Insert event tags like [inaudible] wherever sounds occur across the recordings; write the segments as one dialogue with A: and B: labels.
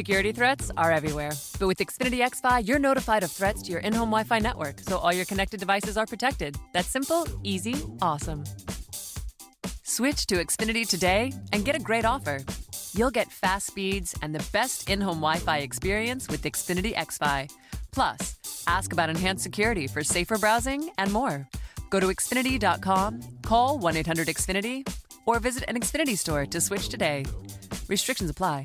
A: Security threats are everywhere. But with Xfinity XFi, you're notified of threats to your in home Wi Fi network, so all your connected devices are protected. That's simple, easy, awesome. Switch to Xfinity today and get a great offer. You'll get fast speeds and the best in home Wi Fi experience with Xfinity XFi. Plus, ask about enhanced security for safer browsing and more. Go to Xfinity.com, call 1 800 Xfinity, or visit an Xfinity store to switch today. Restrictions apply.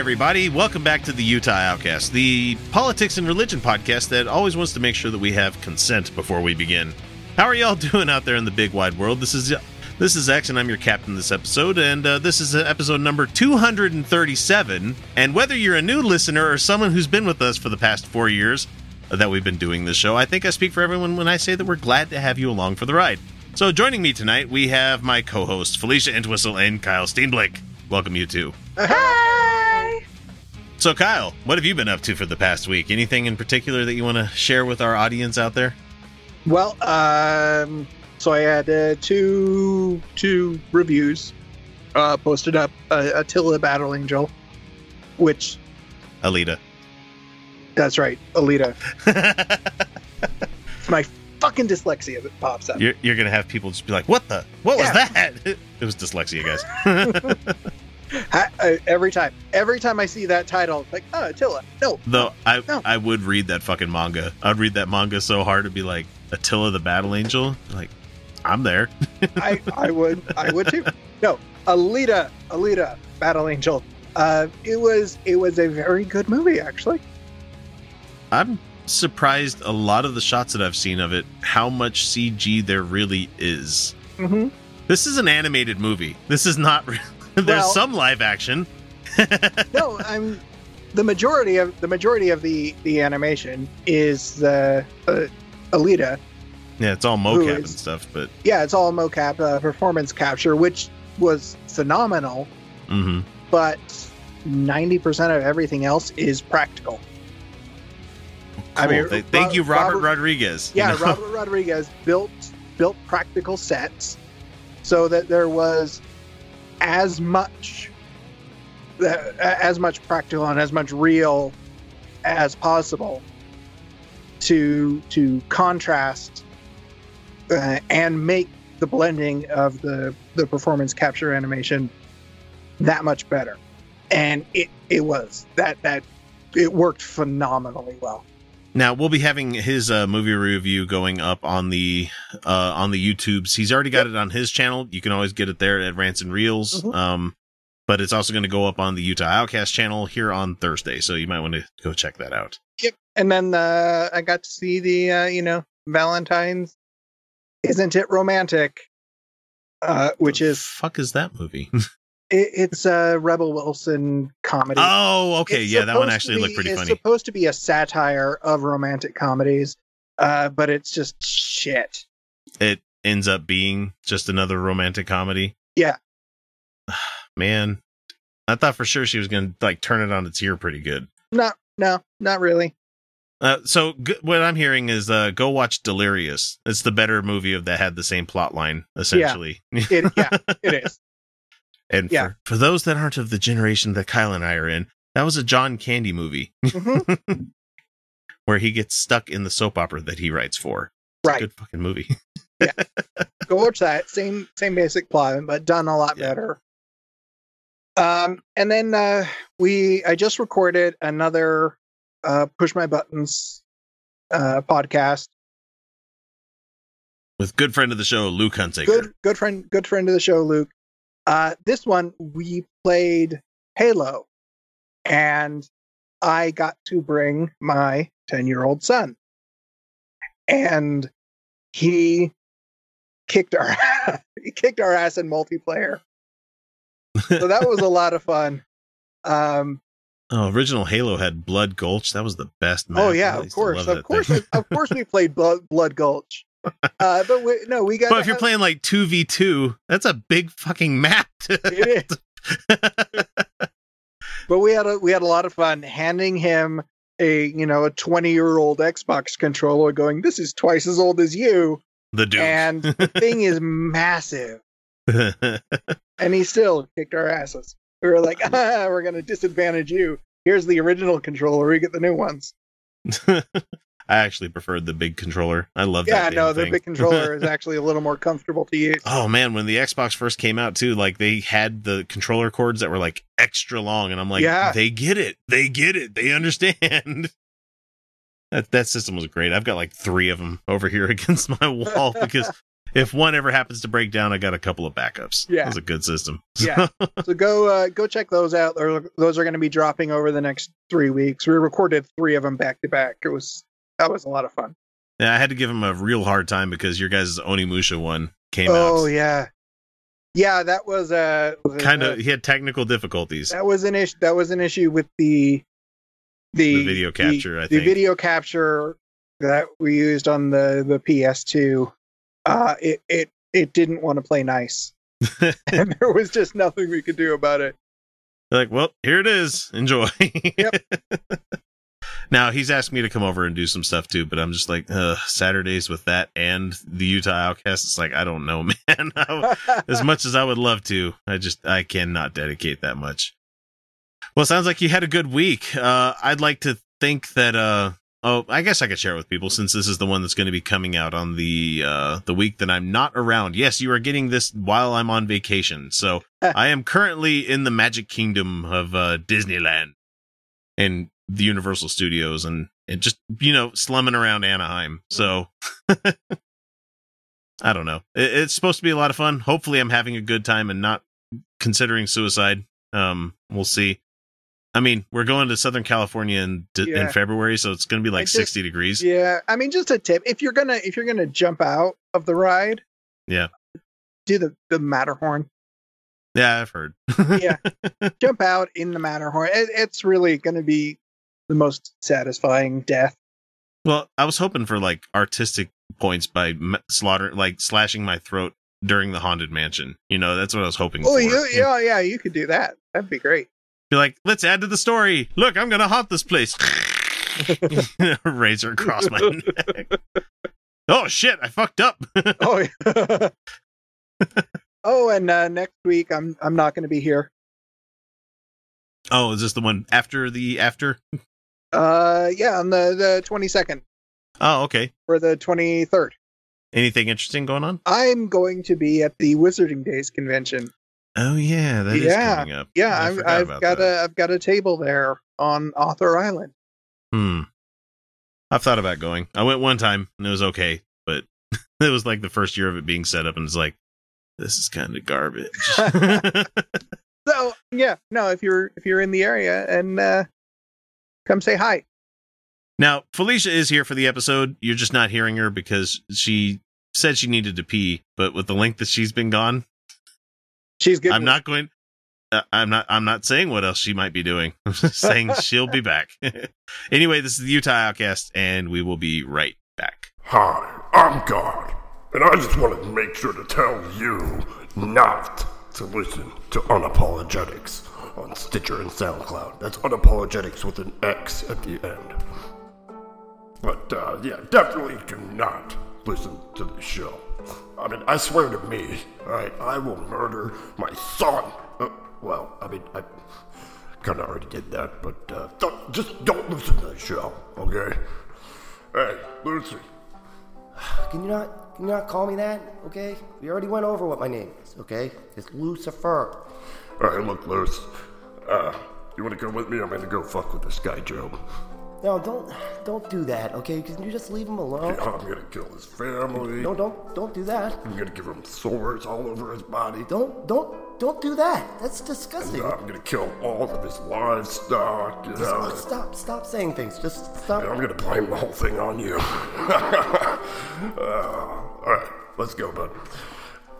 B: Everybody, welcome back to the Utah Outcast, the politics and religion podcast that always wants to make sure that we have consent before we begin. How are y'all [laughs] doing out there in the big wide world? This is this is X, and I'm your captain this episode, and uh, this is episode number 237. And whether you're a new listener or someone who's been with us for the past four years that we've been doing this show, I think I speak for everyone when I say that we're glad to have you along for the ride. So, joining me tonight, we have my co-hosts Felicia Entwistle and Kyle Steenblick. Welcome, you two. So, Kyle, what have you been up to for the past week? Anything in particular that you want to share with our audience out there?
C: Well, um, so I had uh, two two reviews uh, posted up. Uh, Attila Battle Angel, which
B: Alita.
C: that's right, Alita. [laughs] My fucking dyslexia that pops up.
B: You're, you're gonna have people just be like, "What the? What was
C: Yeah.
B: that?" [laughs] It was dyslexia, guys. [laughs] [laughs]
C: I, every time, every time I see that title, like, oh, Attila. No,
B: Though I
C: No.
B: I would read that fucking manga. I'd read that manga so hard to be like Attila the Battle Angel. Like, I'm there. [laughs]
C: I, I would, I would too. No, Alita, Alita, Battle Angel. Uh, it was, it was a very good movie, actually.
B: I'm surprised a lot of the shots that I've seen of it, how much CG there really is.
C: hmm
B: This is an animated movie. This is not. [laughs] re- [laughs] There's
C: Well-
B: some live action. [laughs]
C: no, I'm the majority of the majority of the the animation is the uh, Alita.
B: Yeah, it's all mocap and stuff, but
C: Yeah, it's all mocap uh, performance capture, which was phenomenal.
B: hmm
C: But ninety percent of everything else is practical. I mean,
B: Th- thank you, Robert,
C: Robert-
B: Rodriguez. you
C: Yeah,
B: know? [laughs]
C: Robert Rodriguez built built practical sets so that there was as much as much practical and as much real as possible to to contrast uh, and make the blending of the the performance capture animation that much better. And it it was that that it worked phenomenally well
B: Now we'll be having his uh, movie review going up on the uh, on the YouTubes. He's already got it on his channel. You can always get it there at Rants and Reels.
C: Mhm.
B: Um, but it's also going to go up on the Utah Outcast channel here on Thursday, so you might want to go check that out.
C: Yep. And then uh, I got to see the uh, you know Valentine's, isn't it romantic? Uh, which
B: The
C: is
B: fuck is that movie? [laughs]
C: it, it's a Rebel Wilson comedy.
B: oh, okay,
C: It's
B: yeah, that one actually
C: be-
B: looked pretty
C: it's
B: funny.
C: It's supposed to be a satire of romantic comedies, uh, but it's just shit.
B: It ends up being just another romantic comedy.
C: Yeah. [sighs]
B: Man, I thought for sure she was going to like turn it on its ear pretty good.
C: No, no, not really.
B: Uh, so g- what I'm hearing is uh, go watch Delirious. It's the better movie of that had the same plot line essentially.
C: It, yeah, [laughs] it is.
B: And
C: Yeah.
B: for, for those that aren't of the generation that Kyle and I are in, that was a John Candy movie
C: Mhm. [laughs]
B: where he gets stuck in the soap opera that he writes for. It's a
C: Right.
B: good fucking movie. yeah. [laughs]
C: Go watch that. Same same basic plot, but done a lot
B: Yeah.
C: better. Um, and then uh, we I just recorded another uh, push my buttons uh, podcast.
B: With good friend of the show, Luke Hunsaker.
C: Good good friend good friend of the show, Luke. Uh, this one we played Halo, and I got to bring my ten year old son, and he kicked our [laughs] he kicked our ass in multiplayer. So that was a [laughs] lot of fun. Um,
B: oh, original Halo had Blood Gulch. That was the best. Map.
C: oh yeah, of course, of course, of course, we played Blood, Blood Gulch. Uh, but we, no, we got.
B: But if you're playing like two v two, that's a big fucking map. [laughs]
C: it is. but we had a we had a lot of fun handing him a you know a 20 year old Xbox controller, going, "This is twice as old as you,"
B: the Duke.
C: and the [laughs] thing is massive, [laughs] and he still kicked our asses. We were like, ah, "We're gonna disadvantage you." Here's the original controller. We get the new ones.
B: I actually preferred the big controller. I love
C: Yeah,
B: that.
C: no,
B: damn
C: the
B: thing.
C: big controller is [laughs] actually a little more comfortable to use.
B: Oh man, when the Xbox first came out too, like they had the controller cords that were like extra long, and I'm like,
C: Yeah.
B: they get it, they get it, they understand. [laughs] That that system was great. I've got like three of them over here [laughs] against my wall because if one ever happens to break down, I got a couple of backups.
C: Yeah.
B: it was a good system.
C: Yeah. So go uh, go check those out. Those are going to be dropping over the next three weeks. We recorded three of them back to back. It was that was a lot of fun.
B: yeah, I had to give him a real hard time because your guys' Onimusha one came
C: oh
B: out Oh
C: yeah, yeah. That was uh
B: kind
C: uh,
B: of. He had technical difficulties.
C: that was an issue. That was an issue with the the,
B: The video capture, I
C: the video capture that we used on the the PS2. Uh, it it it didn't want to play nice, [laughs] and there was just nothing we could do about it.
B: They're like, well, here it is. Enjoy.
C: Yep. [laughs]
B: now he's asked me to come over and do some stuff too, but I'm just like, Ugh, Saturdays with that and the Utah Outcast. It's like I don't know, [laughs] man. I- as much as I would love to, I just I cannot dedicate that much. Well, it sounds like you had a good week. Uh, I'd like to think that. Uh, oh, I guess I could share it with people since this is the one that's going to be coming out on the uh, the week that I'm not around. Yes, you are getting this while I'm on vacation, so [laughs] I am currently in the Magic Kingdom of uh, Disneyland and the Universal Studios, and and just you know slumming around Anaheim. So. [laughs] I don't know. It, it's supposed to be a lot of fun. Hopefully, I'm having a good time and not considering suicide. Um, we'll see. I mean, we're going to Southern California in in
C: Yeah.
B: February, so it's going to be like
C: just-
B: 60 degrees.
C: Yeah, I mean, just a tip: if you're gonna if you're gonna jump out of the ride,
B: Yeah.
C: do the the Matterhorn.
B: Yeah, I've heard.
C: Yeah, [laughs] jump out in the Matterhorn. It, it's really gonna be the most satisfying death.
B: well, I was hoping for like artistic points by m- slaughter, like slashing my throat during the haunted mansion. You know, that's what I was hoping
C: Oh,
B: for.
C: you, yeah, yeah, you could do that. That'd be great.
B: Be like, let's add to the story. Look, I'm gonna haunt this place. [laughs] Razor across my [laughs] neck. Oh shit! I fucked up. [laughs]
C: Oh, yeah. oh, and uh, next week I'm I'm not going to be here.
B: oh, is this the one after the after?
C: Uh, yeah, on the the 22nd
B: Oh, okay.
C: or the 23rd.
B: Anything interesting going on?
C: I'm going to be at the Wizarding Days convention.
B: Oh yeah, that is
C: Yeah,
B: coming up.
C: Yeah,
B: I
C: I've, I've got
B: that.
C: a I've got a table there on Author Island.
B: Hmm. I've thought about going. I went one time and it was okay, but [laughs] it was like the first year of it being set up, and it's like, this is kind of garbage. [laughs] [laughs]
C: So yeah, no, if you're if you're in the area and uh, come say hi.
B: now, Felicia is here for the episode. You're just not hearing her because she said she needed to pee, but with the length that she's been gone,
C: She's good.
B: I'm not going. Uh, I'm not. I'm not saying what else she might be doing. [laughs] I'm just saying [laughs] she'll be back. [laughs] anyway, this is the Utah Outcast, and we will be right back.
D: Hi, I'm God, and I just wanted to make sure to tell you not to listen to Unapologetics on Stitcher and SoundCloud. That's Unapologetics with an X at the end. But, uh, yeah, definitely do not listen to the show. I mean, I swear to me, alright, I will murder my son. Uh, well, I mean, I kind of already did that, but, uh, don't, just don't listen to the show, okay? Hey, Lucy,
E: Can you not can you not call me that? Okay? We already went over what my name is, okay? It's Lucifer.
D: Alright, look, Luce. Uh, you wanna come with me? I'm gonna go fuck with this guy, Joe.
E: No, don't don't do that, okay? Can you just leave him alone?
D: Yeah, I'm gonna kill his family.
E: No, don't don't do that.
D: I'm gonna give him sores all over his body.
E: Don't don't don't do that. That's disgusting.
D: I'm gonna kill all of his livestock. You know?
E: Stop, stop stop saying things. Just stop.
D: I'm gonna blame the whole thing on you. [laughs] uh, all right, let's go, bud.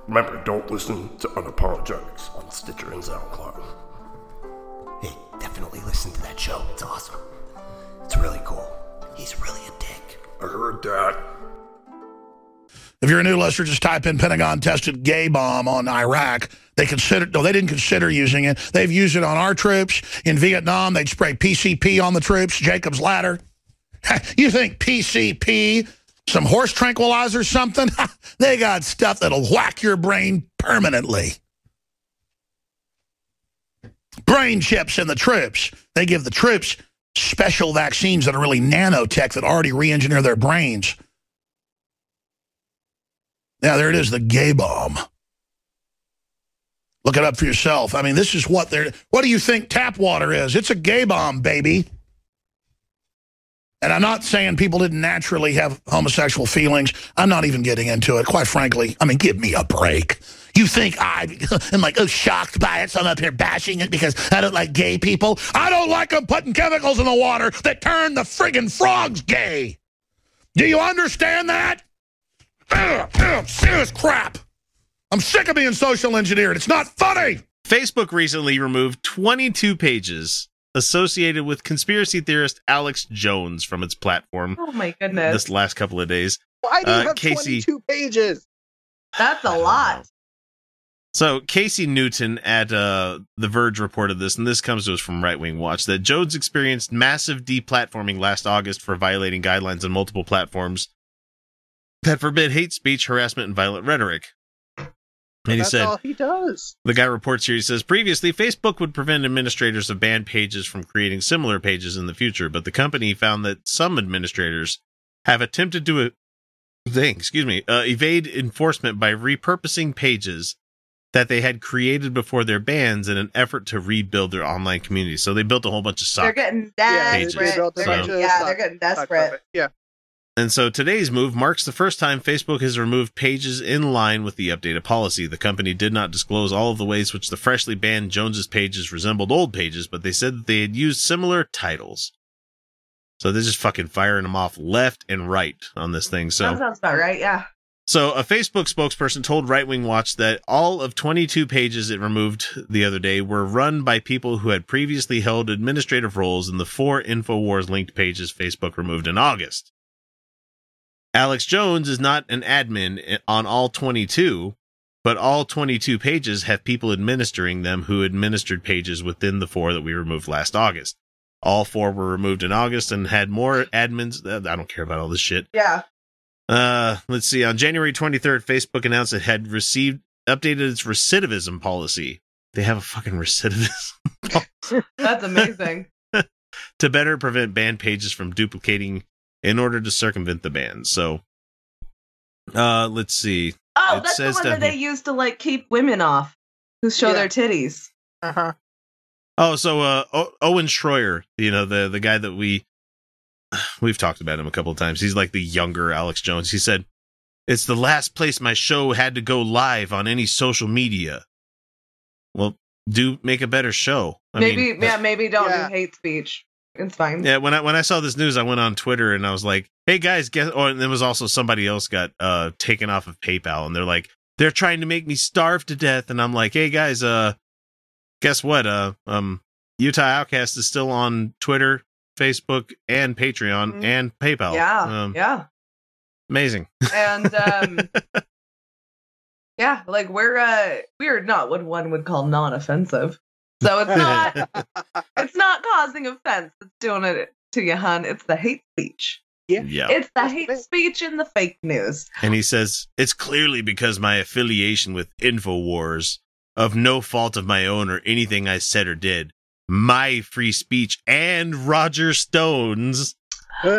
D: remember, don't listen to Unapologetics on Stitcher and SoundCloud.
E: Hey, definitely listen to that show. It's awesome. It's really cool. He's really a dick.
D: I heard that.
F: If you're a new listener, just type in Pentagon tested gay bomb on Iraq. They considered, no, they didn't consider using it. They've used it on our troops. In Vietnam, they'd spray PCP on the troops, Jacob's Ladder. [laughs] You think PCP, some horse tranquilizer, something? [laughs] they got stuff that'll whack your brain permanently. Brain chips in the troops. They give the troops special vaccines that are really nanotech that already re-engineer their brains. Now, there it is, the gay bomb. Look it up for yourself. I mean, this is what they're. What do you think tap water is? It's a gay bomb, baby. And I'm not saying people didn't naturally have homosexual feelings. I'm not even getting into it, quite frankly. I mean, give me a break. You think I [laughs] am like, oh, shocked by it, so I'm up here bashing it because I don't like gay people? I don't like them putting chemicals in the water that turn the friggin' frogs gay. Do you understand that? Ugh, ugh, serious crap. I'm sick of being social engineered. It's not funny.
B: Facebook recently removed 22 pages associated with conspiracy theorist Alex Jones from its platform
G: Oh my goodness.
B: this last couple of days.
C: Why do you
B: Uh,
C: have
B: Casey-
C: 22 pages?
G: That's a lot.
B: So Casey Newton at uh, The Verge reported this, and this comes to us from Right Wing Watch, that Jones experienced massive deplatforming last August for violating guidelines on multiple platforms that forbid hate speech, harassment, and violent rhetoric. And he
C: That's
B: said,
C: all he does.
B: The guy reports here, he says, previously, Facebook would prevent administrators of banned pages from creating similar pages in the future, but the company found that some administrators have attempted to, thing, excuse me, uh, evade enforcement by repurposing pages that they had created before their bans in an effort to rebuild their online community. So they built a whole bunch of
G: They're
B: sock.
G: getting
C: Yeah,
B: they
G: desperate.
B: built a
G: They're
B: bunch
C: of
G: yeah,
C: stock-
G: they're getting
C: Talk
G: desperate.
C: Yeah.
B: And so today's move marks the first time Facebook has removed pages in line with the updated policy. The company did not disclose all of the ways which the freshly banned Jones's pages resembled old pages, but they said that they had used similar titles. So they're just fucking firing them off left and right on this thing.
G: That
B: So,
G: sounds about right. Yeah.
B: So a Facebook spokesperson told Right Wing Watch that all of 22 pages it removed the other day were run by people who had previously held administrative roles in the four InfoWars linked pages Facebook removed in August. Alex Jones is not an admin on all 22, but all 22 pages have people administering them who administered pages within the four that we removed last August. All four were removed in August and had more admins. I don't care about all this shit.
G: Yeah.
B: Uh, let's see. On January 23rd, Facebook announced it had received updated its recidivism policy. They have a fucking recidivism [laughs] [laughs]
G: That's amazing. [laughs]
B: to better prevent banned pages from duplicating in order to circumvent the ban. So, uh, let's see.
G: Oh,
B: It
G: that's the one
B: down
G: that they
B: here.
G: used to like keep women off who show
C: Yeah.
G: their titties.
C: Uh-huh.
B: Oh, so uh, o- Owen Schroyer, you know the the guy that we [sighs] we've talked about him a couple of times. He's like the younger Alex Jones. He said, "It's the last place my show had to go live on any social media." Well, do make a better show. I
G: maybe,
B: mean,
G: yeah, maybe don't
C: Yeah.
G: do hate speech. It's fine.
B: Yeah, when I when I saw this news, I went on Twitter and I was like, "Hey guys, guess." Oh, and there was also somebody else got uh taken off of PayPal, and they're like, "They're trying to make me starve to death," and I'm like, "Hey guys, uh, guess what? Uh, um, Utah Outcast is still on Twitter, Facebook, and Patreon
G: Mhm.
B: and PayPal.
G: Yeah,
B: um,
G: yeah,
B: amazing.
G: and [laughs] um, yeah, like we're uh, we're not what one would call non-offensive, so it's not [laughs] it's not causing offense. It's doing it to you, hun. It's the hate speech.
B: yeah."
G: It's the hate speech and the fake news.
B: And he says, It's clearly because my affiliation with InfoWars, of no fault of my own or anything I said or did. My free speech and Roger Stone's is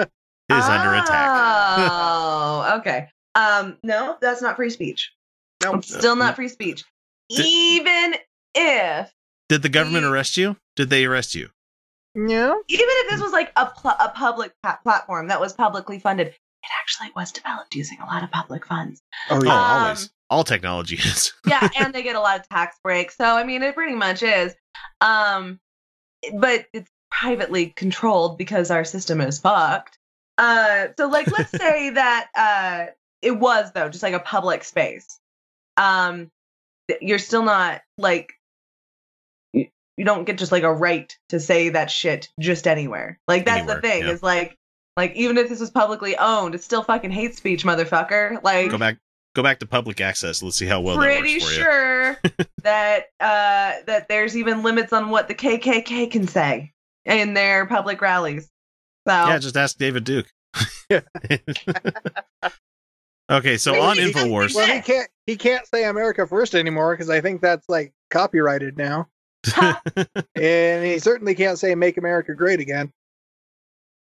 B: under attack.
G: Oh, [laughs] okay. Um, no, that's not free speech.
C: No.
G: It's still not free speech.
B: Did-
G: Even if,
B: Did the government
G: He-
B: arrest you? Did they arrest you?
C: No.
G: even if this was like a pl- a public pa- platform that was publicly funded, it actually was developed using a lot of public funds.
C: Oh,
B: Oh,
C: yeah.
G: Um,
B: always. All technology is. [laughs]
G: yeah, and they get a lot of tax breaks. So I mean, it pretty much is. Um, but it's privately controlled because our system is fucked. Uh, so like, let's [laughs] say that uh, it was though just like a public space. um, you're still not like you, you don't get just like a right to say that shit just anywhere. Like that's
B: Anywhere,
G: the thing.
B: yeah.
G: Is like like even if this was publicly owned, it's still fucking hate speech, motherfucker. Like
B: Go back. Go back to public access. Let's see how well
G: pretty
B: that works for you.
G: sure [laughs] that uh that there's even limits on what the KKK can say in their public rallies. So
B: Yeah, just ask David Duke. [laughs] okay, so on Infowars,
C: Well, he can't he can't say America first anymore because I think that's like copyrighted now, [laughs] and he certainly can't say "Make America Great Again."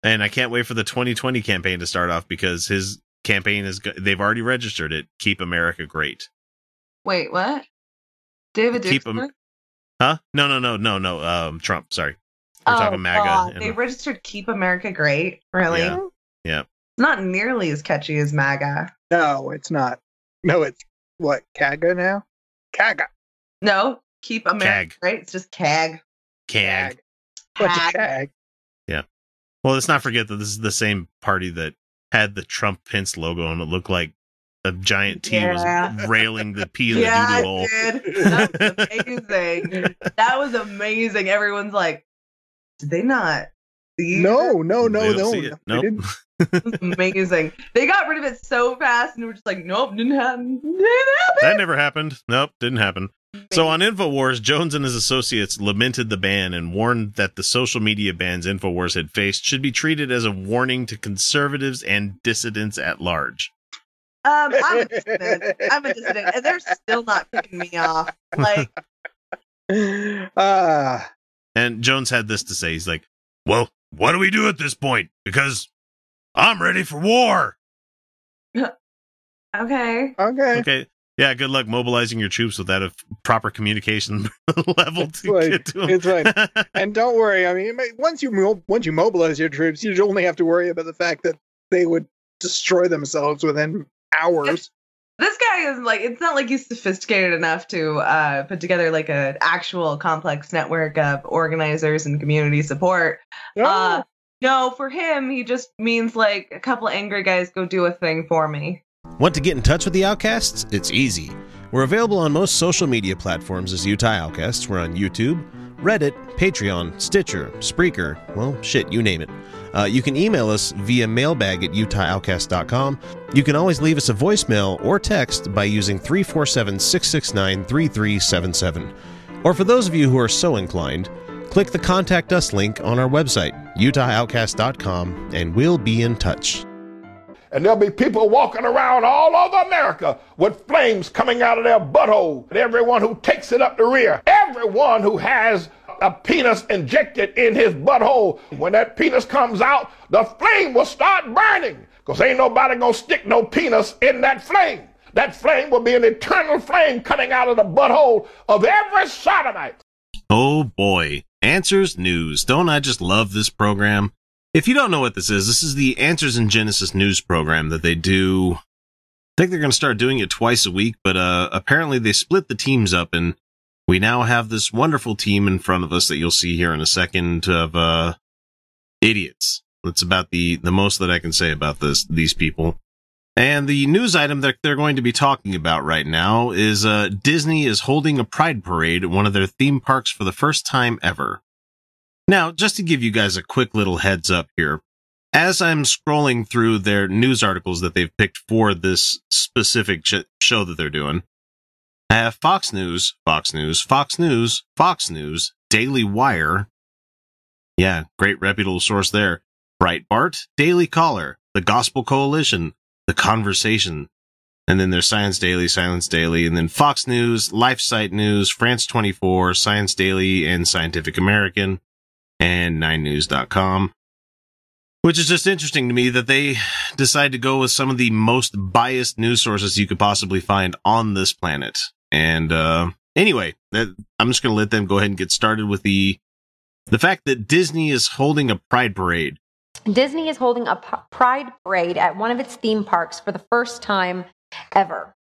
B: and I can't wait for the 2020 campaign to start off because his campaign is go- they've already registered it. Keep America Great.
G: wait, what? David
B: Keep
G: Duke.
B: 'em- Huh? No, no, no, no, no. Um, Trump. Sorry, we're
G: Oh,
B: talking MAGA.
G: God.
B: and-
G: They registered "Keep America Great." Really?
B: Yeah. Yeah.
G: Not nearly as catchy as MAGA.
C: No, it's not. No, it's what CAGA now. CAGA.
G: No, "Keep America
B: CAG.
G: Great." It's just CAG.
B: CAG.
C: Bunch of
G: CAG.
C: CAG.
B: Well, let's not forget that this is the same party that had the Trump Pence logo and it looked like a giant T
G: Yeah.
B: was railing the P [laughs] in
G: yeah,
B: the doodle hole.
G: did. That was amazing. [laughs] that was amazing. Everyone's like, "Did they not?" see
C: No, no, no,
B: They don't
C: no.
B: see it.
C: they
B: Nope.
C: didn't. [laughs]
G: It was amazing. They got rid of it so fast, and we're just like, "Nope, didn't happen. Didn't happen."
B: That never happened. Nope, didn't happen. So on InfoWars, Jones and his associates lamented the ban and warned that the social media bans InfoWars had faced should be treated as a warning to conservatives and dissidents at large.
G: Um, I'm a [laughs] dissident. I'm a dissident, and they're still not picking me off. Like, [laughs]
C: Ah,
B: And Jones had this to say. He's like, Well, what do we do at this point? Because I'm ready for war. [laughs]
G: okay,
C: okay.
B: Okay. Yeah, good luck mobilizing your troops without a f- proper communication [laughs] level to
C: It's
B: get to them.
C: It's fine. [laughs] And don't worry. I mean, once you once you mobilize your troops, you only have to worry about the fact that they would destroy themselves within hours.
G: this guy is like, it's not like he's sophisticated enough to uh, put together like an actual complex network of organizers and community support. Uh, no, for him, he just means like a couple angry guys go do a thing for me.
H: Want to get in touch with the Outcasts? It's easy. We're available on most social media platforms as Utah Outcasts. We're on YouTube, Reddit, Patreon, Stitcher, Spreaker, well, shit, you name it. Uh, you can email us via mailbag at utahoutcast.com. You can always leave us a voicemail or text by using 347 669 3377. Or for those of you who are so inclined, click the Contact Us link on our website, utahoutcast.com, and we'll be in touch.
D: And there'll be people walking around all over America with flames coming out of their butthole. And everyone who takes it up the rear, everyone who has a penis injected in his butthole, when that penis comes out, the flame will start burning. Because ain't nobody gonna stick no penis in that flame. That flame will be an eternal flame coming out of the butthole of every sodomite.
B: Oh boy. Answers News. Don't I just love this program? If you don't know what this is, this is the Answers in Genesis news program that they do. I think they're going to start doing it twice a week, but uh, apparently they split the teams up and we now have this wonderful team in front of us that you'll see here in a second of uh, idiots. That's about the, the most that I can say about this, these people. And the news item that they're going to be talking about right now is uh, Disney is holding a pride parade at one of their theme parks for the first time ever. Now, just to give you guys a quick little heads up here, as I'm scrolling through their news articles that they've picked for this specific sh- show that they're doing, I have Fox News, Fox News, Fox News, Fox News, Daily Wire. Yeah, great reputable source there. Breitbart, Daily Caller, The Gospel Coalition, The Conversation, and then there's Science Daily, Silence Daily, and then Fox News, LifeSite News, France 24, Science Daily, and Scientific American, and 9news.com. Which is just interesting to me that they decide to go with some of the most biased news sources you could possibly find on this planet. And uh, anyway, that, I'm just going to let them go ahead and get started with the the fact that Disney is holding a pride parade.
I: Disney is holding a p- pride parade at one of its theme parks for the first time ever.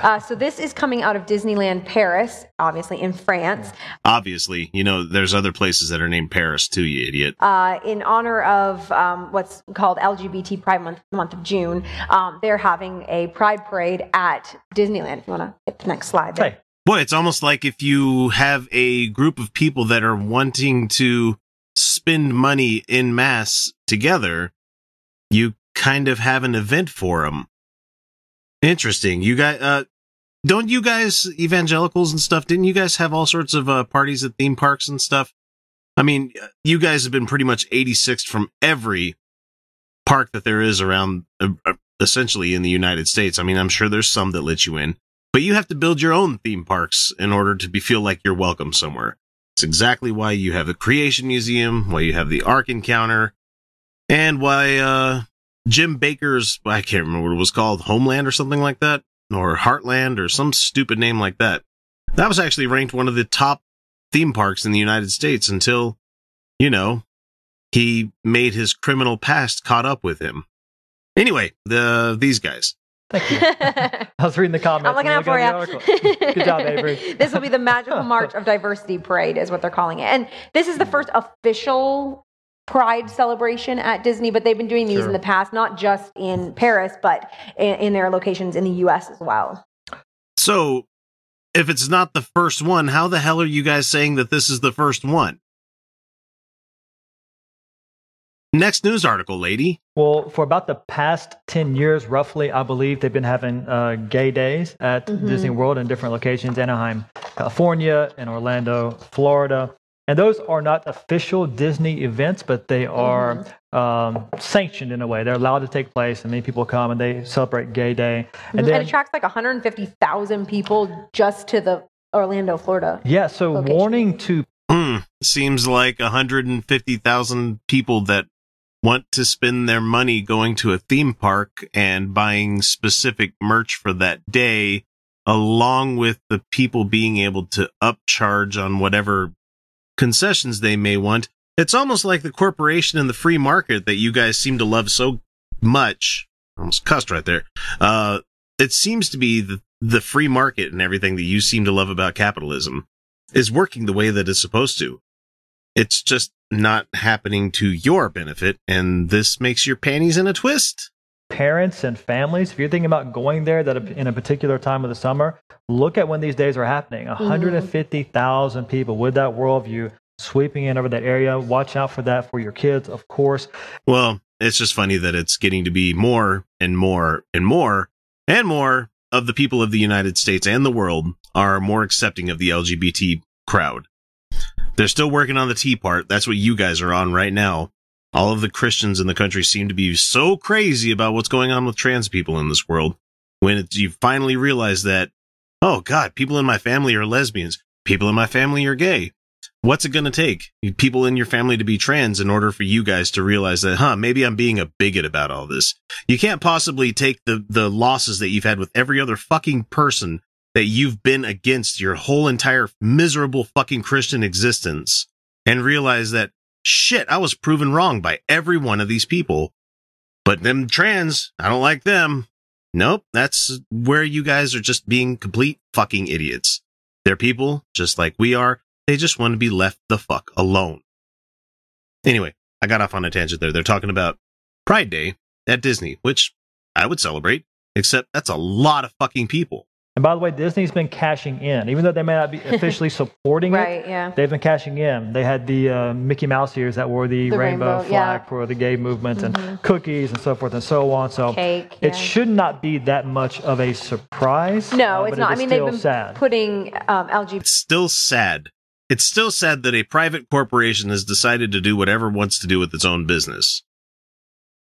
I: Uh, so this is coming out of Disneyland Paris, obviously in France,
B: Obviously, you know, there's other places that are named Paris too, you idiot.
I: uh, in honor of um, what's called LGBT Pride Month, month of June. Um, they're having a Pride parade at Disneyland. If you want to hit the next slide. There.
J: Hey,
B: Boy, it's almost like if you have a group of people that are wanting to spend money in mass together, you kind of have an event for them. Interesting. You guys, uh, don't you guys, evangelicals and stuff, didn't you guys have all sorts of uh, parties at theme parks and stuff? I mean, you guys have been pretty much 86th from every park that there is around, uh, uh, essentially in the United States. I mean, I'm sure there's some that let you in but you have to build your own theme parks in order to be, feel like you're welcome somewhere. It's exactly why you have the Creation Museum, why you have the Ark Encounter, and why uh, Jim Bakker's I can't remember what it was called, Homeland or something like that, or Heartland or some stupid name like that. That was actually ranked one of the top theme parks in the United States until, you know, he made his criminal past caught up with him. Anyway, the these guys.
J: thank you. [laughs] I was reading the comments.
I: I'm looking out for
J: at the article. Good job, Avery. [laughs]
I: this will be the Magical [laughs] March of Diversity Parade, is what they're calling it. And this is the first official Pride celebration at Disney, but they've been doing these
J: Sure.
I: in the past, not just in Paris, but in, in their locations in the U.S. as well.
B: So, if it's not the first one, how the hell are you guys saying that this is the first one? Next news article, lady.
J: Well, for about the past 10 years, roughly, I believe they've been having uh, gay days at
I: Mhm.
J: Disney World in different locations Anaheim, California, and Orlando, Florida. And those are not official Disney events, but they are um, sanctioned in a way. They're allowed to take place, and many people come and they celebrate Gay Day. And
I: And
J: then,
I: it attracts like 150,000 people just to the Orlando, Florida.
J: yeah, so
I: location.
J: warning to
B: Hmm. Seems like 150,000 people that want to spend their money going to a theme park and buying specific merch for that day, along with the people being able to upcharge on whatever concessions they may want. It's almost like the corporation and the free market that you guys seem to love so much. Almost cussed right there. Uh, it seems to be the, the free market and everything that you seem to love about capitalism is working the way that it's supposed to. It's just not happening to your benefit, and this makes your panties in a twist.
J: Parents and families, if you're thinking about going there that in a particular time of the summer, look at when these days are happening. Mm-hmm. 150,000 people with that worldview sweeping in over that area. Watch out for that for your kids, of course.
B: Well, it's just funny that it's getting to be more and more and more and more of the people of the United States and the world are more accepting of the LGBT crowd. They're still working on the T part. That's what you guys are on right now. All of the Christians in the country seem to be so crazy about what's going on with trans people in this world. When it's, you finally realize that, oh God, people in my family are lesbians. People in my family are gay. What's it going to take? People in your family to be trans in order for you guys to realize that, huh, maybe I'm being a bigot about all this. You can't possibly take the, the losses that you've had with every other fucking person that you've been against your whole entire miserable fucking Christian existence and realize that shit, I was proven wrong by every one of these people. But them trans, I don't like them. Nope, that's where you guys are just being complete fucking idiots. They're people just like we are. They just want to be left the fuck alone. Anyway, I got off on a tangent there. They're talking about Pride Day at Disney, which I would celebrate, except that's a lot of fucking people.
J: And by the way, Disney's been cashing in, even though they may not be [laughs] officially supporting
I: Right,
J: it.
I: yeah.
J: They've been cashing in. They had the uh, Mickey Mouse ears that wore the,
I: The
J: rainbow,
I: rainbow,
J: flag
I: yeah.
J: for the gay movement
I: Mhm.
J: and cookies and so forth and so on. So
I: Cake,
J: it
I: yeah.
J: should not be that much of a surprise.
I: No,
J: uh,
I: it's
J: but
I: not.
J: It
I: I
J: is
I: mean, they've been
J: sad.
I: putting um, LGBT.
B: It's still sad. It's still sad that a private corporation has decided to do whatever it wants to do with its own business.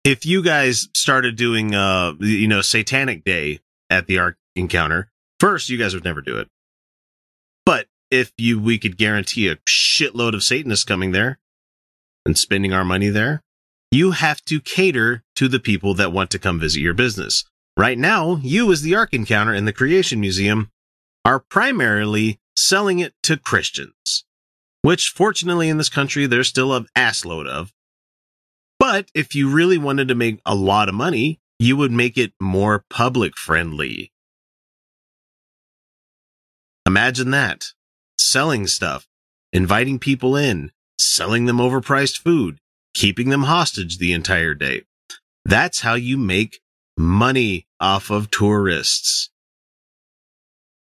B: If you guys started doing, uh, you know, Satanic Day at the Ark Encounter, first, you guys would never do it. But if you, we could guarantee a shitload of Satanists coming there and spending our money there, you have to cater to the people that want to come visit your business. Right now, you as the Ark Encounter and the Creation Museum are primarily selling it to Christians, which fortunately in this country there's still an assload of. But if you really wanted to make a lot of money, you would make it more public friendly. Imagine that. Selling stuff, inviting people in, selling them overpriced food, keeping them hostage the entire day. That's how you make money off of tourists.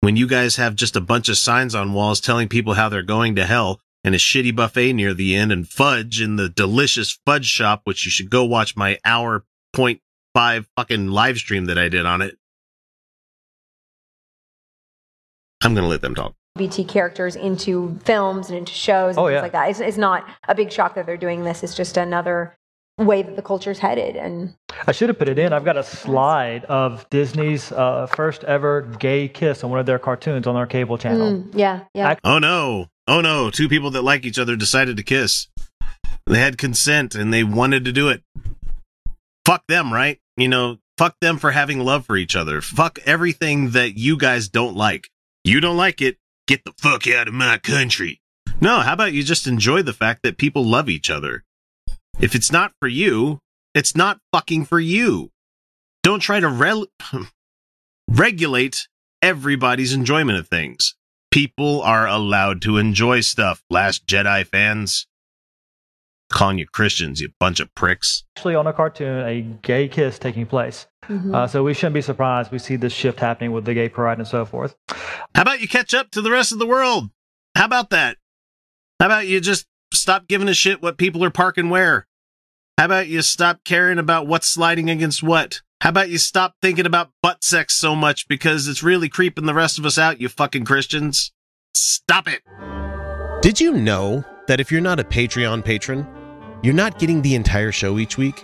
B: When you guys have just a bunch of signs on walls telling people how they're going to hell and a shitty buffet near the end and fudge in the delicious fudge shop, which you should go watch my hour point five fucking live stream that I did on it. I'm going to let them talk.
I: LGBT characters into films and into shows and
J: Oh,
I: things
J: yeah.
I: like that. It's, it's not a big shock that they're doing this. It's just another way that the culture's headed. And
J: I should have put it in. I've got a slide of Disney's uh, first ever gay kiss on one of their cartoons on their cable channel.
I: Mm, yeah, yeah.
B: Oh no. Oh no. Two people that like each other decided to kiss. They had consent and they wanted to do it. Fuck them, right? You know, fuck them for having love for each other. Fuck everything that you guys don't like. You don't like it. Get the fuck out of my country. No, how about you just enjoy the fact that people love each other? If it's not for you, it's not fucking for you. Don't try to rel- [laughs] regulate everybody's enjoyment of things. People are allowed to enjoy stuff. Last Jedi fans. Calling you Christians, you bunch of pricks.
J: Actually, on a cartoon, a gay kiss taking place.
I: Mhm.
J: Uh, so we shouldn't be surprised. We see this shift happening with the gay pride and so forth.
B: How about you catch up to the rest of the world? How about that? How about you just stop giving a shit what people are parking where? How about you stop caring about what's sliding against what? How about you stop thinking about butt sex so much because it's really creeping the rest of us out, you fucking Christians? Stop it.
H: Did you know that if you're not a Patreon patron, you're not getting the entire show each week?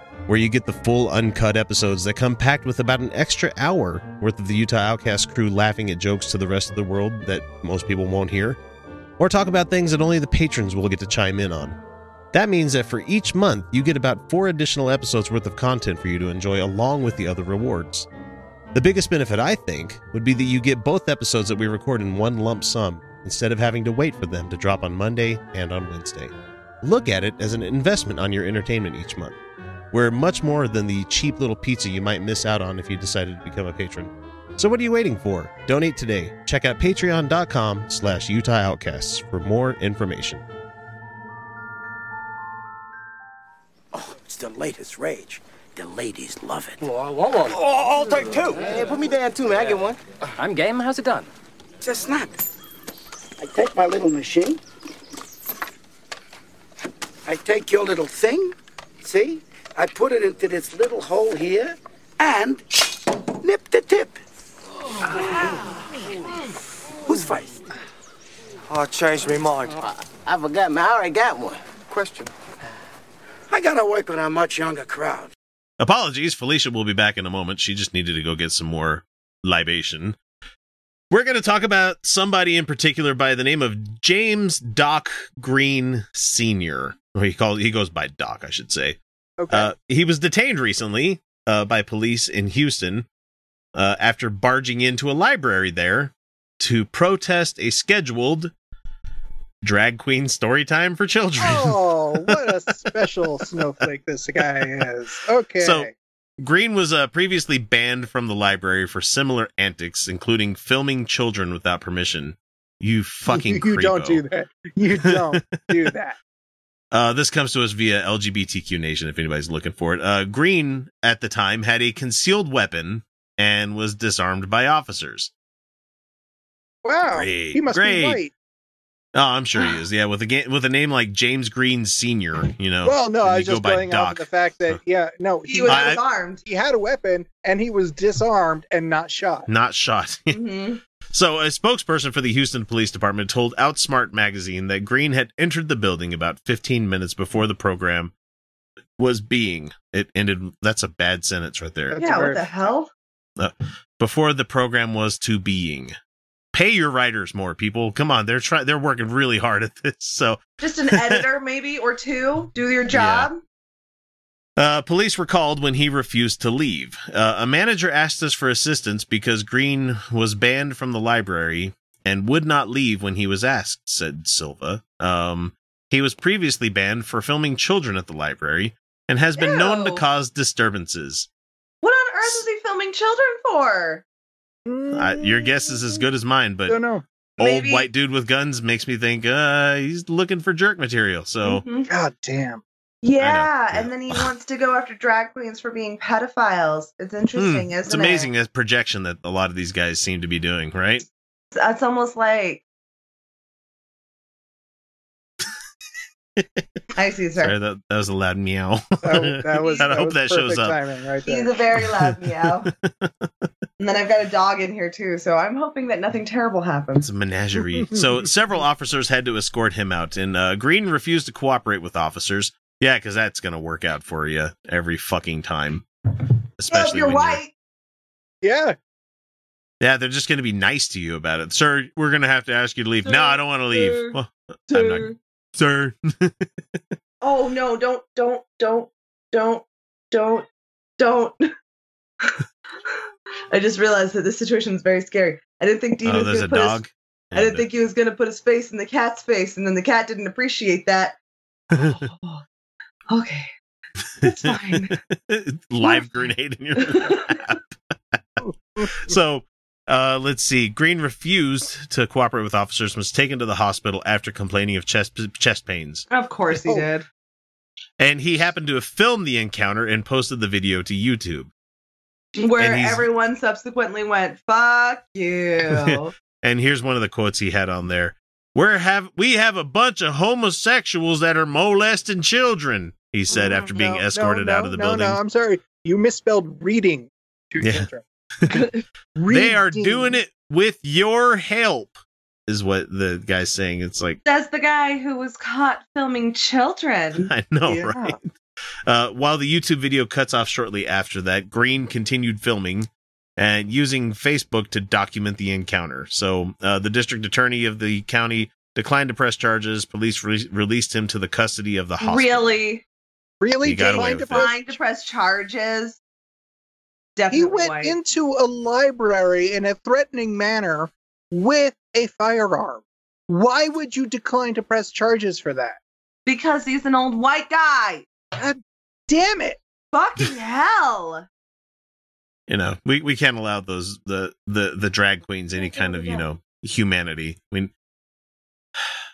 H: where you get the full uncut episodes that come packed with about an extra hour worth of the Utah Outcast crew laughing at jokes to the rest of the world that most people won't hear, or talk about things that only the patrons will get to chime in on. That means that for each month, you get about four additional episodes worth of content for you to enjoy along with the other rewards. The biggest benefit, I think, would be that you get both episodes that we record in one lump sum instead of having to wait for them to drop on Monday and on Wednesday. Look at it as an investment on your entertainment each month. We're much more than the cheap little pizza you might miss out on if you decided to become a patron. So what are you waiting for? Donate today. Check out patreon.com slash Utah Outcasts for more information.
K: Oh, it's the latest rage. The ladies love it.
E: Well, I want one.
K: Oh, I'll take two.
E: Hey, put me down too, man. I get one.
K: I'm game. How's it done? Just not. I take my little machine. I take your little thing. See? I put it into this little hole here and nip the tip. Who's first?
E: I changed my mind.
K: I forgot. I already got one.
E: Question.
K: I gotta work with a much younger crowd.
B: Apologies, Felicia will be back in a moment. She just needed to go get some more libation. We're going to talk about somebody in particular by the name of James Doc Green Sr. Or he called he goes by Doc, I should say.
C: Okay.
B: Uh, he was detained recently uh, by police in Houston uh, after barging into a library there to protest a scheduled drag queen story time for children.
C: oh, [laughs] what a special snowflake this guy is. Okay.
B: So Green was uh, previously banned from the library for similar antics, including filming children without permission. You fucking
C: you, [laughs] you don't do that. You don't do that.
B: Uh, this comes to us via LGBTQ Nation, if anybody's looking for it. Uh, Green, at the time, had a concealed weapon and was disarmed by officers.
C: Wow.
B: Great,
C: he must
B: great.
C: be white.
B: Oh, I'm sure he is. Yeah, with a ga- with a name like James Green Senior, you know.
C: Well, no, I
B: you
C: was just
B: by
C: going off of the fact that yeah, no,
G: He was
B: I-
G: disarmed.
C: he had a weapon and he was disarmed and not shot.
B: not shot. [laughs]
G: hmm
B: So, a spokesperson for the Houston Police Department told Outsmart magazine that Green had entered the building about 15 minutes before the program was being. It ended. That's a bad sentence right there.
C: That's
G: Yeah, what the hell?
B: Uh, before the program was to being. pay your writers more. People, come on, they're trying. They're working really hard at this. So
G: Just an [laughs] editor, maybe, or two. Do your job.
B: Uh, police were called when he refused to leave. Uh, a manager asked us for assistance because Green was banned from the library and would not leave when he was asked, said Silva. Um, he was previously banned for filming children at the library and has been known to cause disturbances.
G: What on earth is he filming children for?
B: Uh, your guess is as good as mine, but
C: don't know.
B: old
G: Maybe-
B: white dude with guns makes me think uh, he's looking for jerk material. So
G: Mhm.
C: God damn.
G: Yeah,
B: yeah.
G: and then he wants to go after drag queens for being pedophiles. It's interesting,
B: Hmm,
G: isn't it?
B: it's
G: it?
B: amazing that projection that a lot of these guys seem to be doing, right?
G: That's almost like. I see, sir.
B: Sorry, that, that was a loud meow.
C: That, that [laughs] was.
B: I
C: that
B: hope
C: was
B: that shows up.
C: Timing right
G: He's a very loud [laughs] meow. and then I've got a dog in here too, so I'm hoping that nothing terrible happens.
B: It's a menagerie. [laughs] so several officers had to escort him out, and uh, Green refused to cooperate with officers. Yeah, because that's going to work out for you every fucking time.
G: Well, if
B: Especially
G: you're
B: when
G: white.
C: Yeah.
B: yeah, they're just going to be nice to you about it. Sir, we're going to have to ask you to leave. no, I don't want to leave.
G: Sir.
B: Well, I'm not, sir. [laughs]
G: Oh no! Don't, don't, don't, don't, don't, don't. [laughs] I just realized that this situation is very scary. I didn't think Dean
B: oh,
G: was going to put
B: dog.
G: his. I didn't uh, think he was going to put his face in the cat's face, and then the cat didn't appreciate that. [laughs] Oh, okay, it's fine. [laughs]
B: live grenade in your lap. [laughs] so uh, let's see. Green refused to cooperate with officers. and Was taken to the hospital after complaining of chest chest pains,
G: Of course he
C: Oh.
G: did.
B: and he happened to have filmed the encounter and posted the video to YouTube.
G: Where everyone subsequently went, "Fuck you." [laughs]
B: And here's one of the quotes he had on there. We're have we have a bunch of homosexuals that are molesting children. He said after being
C: Mm, No,
B: escorted
C: no,
B: out of the
C: no,
B: building.
C: No, I'm sorry. You misspelled reading to
B: Yeah.
C: children. [laughs]
B: they are doing it with your help, is what the guy's saying. It's like
G: That's the guy who was caught filming children. [laughs]
B: I know,
C: Yeah.
B: right? Uh, while the YouTube video cuts off shortly after that, Green continued filming and using Facebook to document the encounter. So uh, the district attorney of the county declined to press charges. Police re- released him to the custody of the hospital.
G: Really?
C: Really
B: He got away
C: declined to
B: with it.
C: press
G: to press charges?
C: He went
G: white.
C: into a library in a threatening manner with a firearm. Why would you decline to press charges for that?
G: because he's an old white guy.
C: God damn it.
G: Fucking [laughs] hell.
B: You know, we, we can't allow those the, the the drag queens any kind of you know humanity. I mean,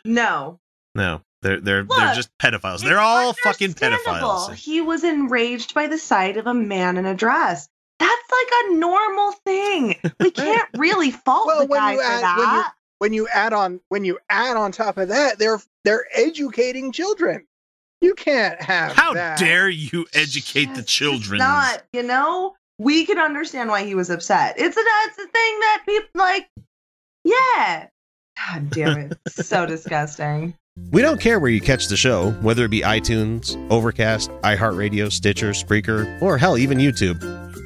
G: No.
B: no, they're they're they're just pedophiles. They're all fucking pedophiles.
G: He was enraged by the sight of a man in a dress. That's like a normal thing. We [laughs] can't really fault
C: Well,
G: the
C: when
G: guy
C: you
G: for
C: add- when you-
G: that.
C: When you add on when you add on top of that, they're they're educating children. You can't have
B: How
C: that.
B: dare you educate the children?
G: Not, you know, we can understand why he was upset. It's a it's a thing that people like. Yeah. God damn it! So [laughs] disgusting.
H: We don't care where you catch the show, whether it be iTunes, Overcast, iHeartRadio, Stitcher, Spreaker, or hell, even YouTube.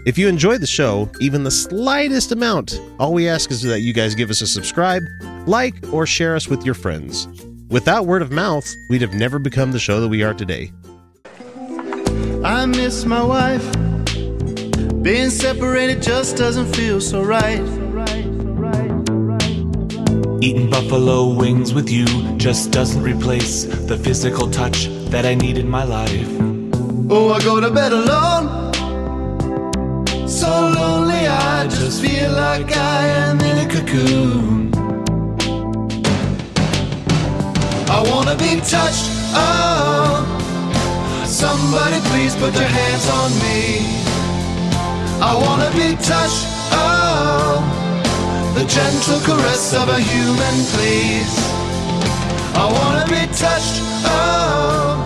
H: If you enjoy the show, even the slightest amount, all we ask is that you guys give us a subscribe, like, or share us with your friends. Without word of mouth, we'd have never become the show that we are today.
L: I miss my wife. Being separated just doesn't feel so right.
M: Eating buffalo wings with you just doesn't replace the physical touch that I need in my life.
L: Oh, I go to bed alone. So lonely, I just feel like I am in a cocoon. I wanna be touched. Oh, somebody please put your hands on me. I wanna be touched. Oh, the gentle caress of a human, please. I wanna be touched. Oh,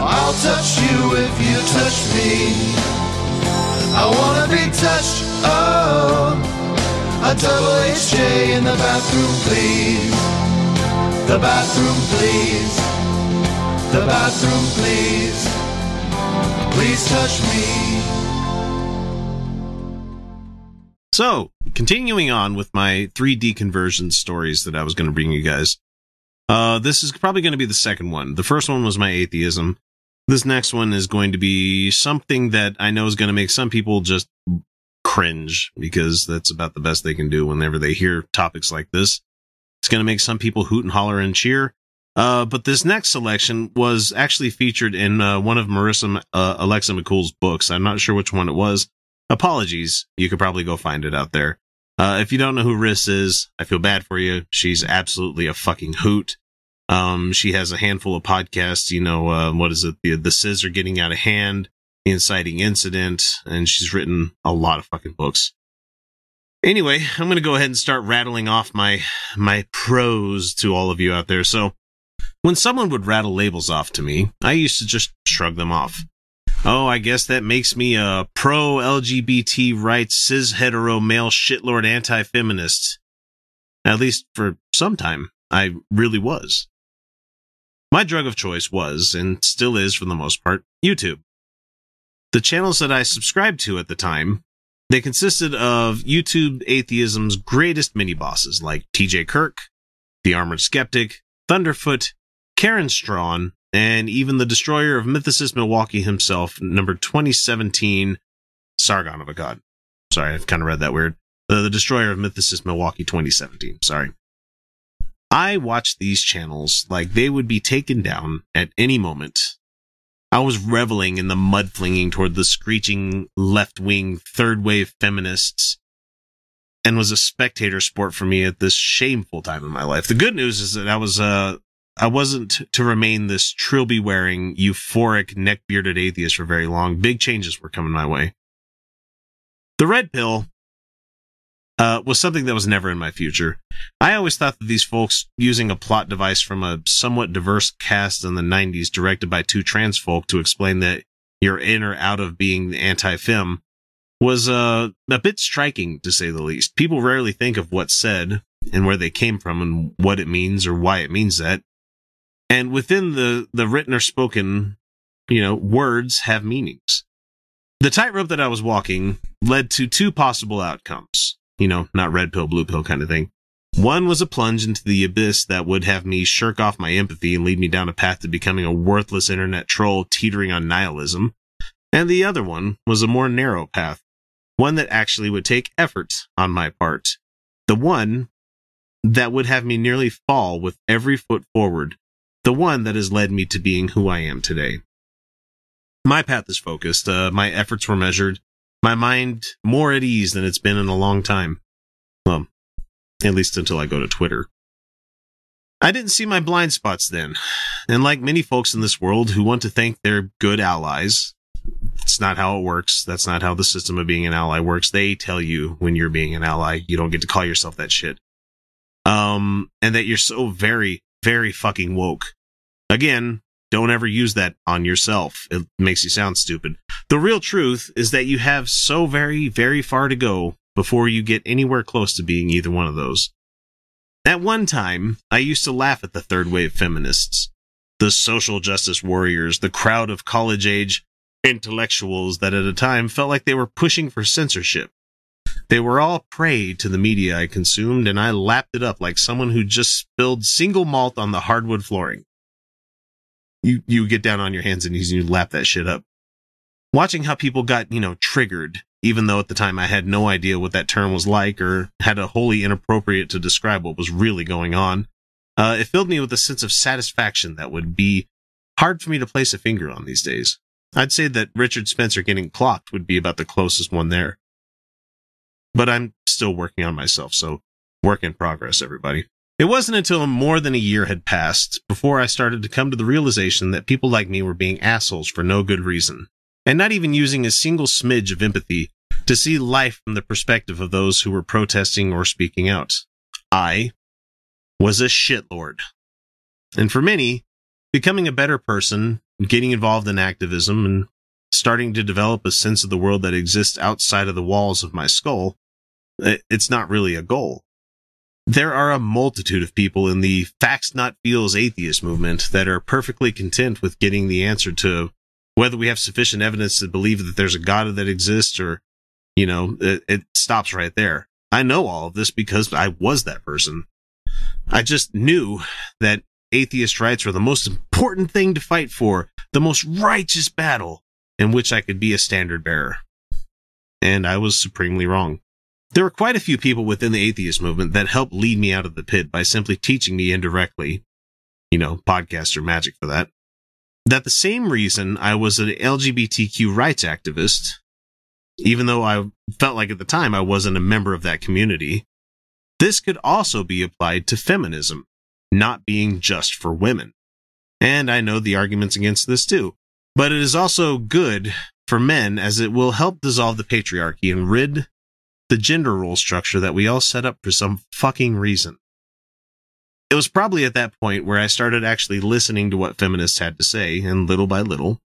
L: I'll touch you if you touch me. I wanna be touched. Oh, a double HJ in the bathroom, please. The bathroom, please. The bathroom, please. Please touch me.
B: So, continuing on with my 3D conversion stories that I was going to bring you guys. Uh, this is probably going to be the second one. The first one was my atheism. This next one is going to be something that I know is going to make some people just cringe because that's about the best they can do whenever they hear topics like this. It's going to make some people hoot and holler and cheer. Uh, but this next selection was actually featured in uh, one of Marissa uh, Alexa McCool's books. I'm not sure which one it was. Apologies. You could probably go find it out there. Uh, if you don't know who Riss is, I feel bad for you. She's absolutely a fucking hoot. Um, she has a handful of podcasts. You know, uh, what is it? The, the scissor getting out of hand, the inciting incident, and she's written a lot of fucking books. Anyway, I'm going to go ahead and start rattling off my, my pros to all of you out there. So when someone would rattle labels off to me, I used to just shrug them off. Oh, I guess that makes me a pro LGBT rights cis hetero male shitlord anti feminist. At least for some time, I really was. My drug of choice was, and still is for the most part, YouTube. The channels that I subscribed to at the time, they consisted of YouTube atheism's greatest mini bosses like TJ Kirk, The Armored Skeptic, Thunderfoot, Karen Straughan, and even the destroyer of Mythicist Milwaukee himself, number 2017, Sargon of Akkad. Sorry, I've kind of read that weird. The, the destroyer of Mythicist Milwaukee 2017. Sorry. I watched these channels like they would be taken down at any moment. I was reveling in the mud flinging toward the screeching left wing third wave feminists and was a spectator sport for me at this shameful time in my life. The good news is that I was uh, I wasn't to remain this trilby wearing, euphoric, neck bearded atheist for very long. Big changes were coming my way. The red pill uh, was something that was never in my future. I always thought that these folks using a plot device from a somewhat diverse cast in the 90s directed by two trans folk to explain that you're in or out of being anti-fem was uh, a bit striking to say the least. People rarely think of what's said and where they came from and what it means or why it means that. And within the, the written or spoken, you know, words have meanings. The tightrope that I was walking led to two possible outcomes. You know, not red pill, blue pill kind of thing. One was a plunge into the abyss that would have me shirk off my empathy and lead me down a path to becoming a worthless internet troll teetering on nihilism. And the other one was a more narrow path, one that actually would take effort on my part. The one that would have me nearly fall with every foot forward the one that has led me to being who I am today. My path is focused. Uh, my efforts were measured. My mind more at ease than it's been in a long time. Well, at least until I go to Twitter. I didn't see my blind spots then. And like many folks in this world who want to thank they're good allies, it's not how it works. That's not how the system of being an ally works. They tell you when you're being an ally, you don't get to call yourself that shit. Um, and that you're so very, very fucking woke Again, don't ever use that on yourself. It makes you sound stupid. The real truth is that you have so very, very far to go before you get anywhere close to being either one of those. At one time, I used to laugh at the third wave feminists, the social justice warriors, the crowd of college age intellectuals that at a time felt like they were pushing for censorship. They were all prey to the media I consumed, and I lapped it up like someone who just spilled single malt on the hardwood flooring you you get down on your hands and knees and you lap that shit up. Watching how people got, you know, triggered, even though at the time I had no idea what that term was like or had a wholly inappropriate to describe what was really going on, uh, it filled me with a sense of satisfaction that would be hard for me to place a finger on these days. I'd say that Richard Spencer getting clocked would be about the closest one there. But I'm still working on myself, so work in progress, everybody. It wasn't until more than a year had passed before I started to come to the realization that people like me were being assholes for no good reason, and not even using a single smidge of empathy to see life from the perspective of those who were protesting or speaking out. I was a shitlord. And for many, becoming a better person, getting involved in activism, and starting to develop a sense of the world that exists outside of the walls of my skull, it's not really a goal. There are a multitude of people in the facts not feels atheist movement that are perfectly content with getting the answer to whether we have sufficient evidence to believe that there's a God that exists or You know, it, it stops right there. I know all of this because I was that person. I just knew that atheist rights were the most important thing to fight for, the most righteous battle in which I could be a standard bearer. And I was supremely wrong. There were quite a few people within the atheist movement that helped lead me out of the pit by simply teaching me indirectly, you know, podcaster magic for that, that the same reason I was an LGBTQ rights activist, even though I felt like at the time I wasn't a member of that community, this could also be applied to feminism, not being just for women. And I know the arguments against this too. But it is also good for men as it will help dissolve the patriarchy and rid the gender role structure that we all set up for some fucking reason. It was probably at that point where I started actually listening to what feminists had to say, and little by little,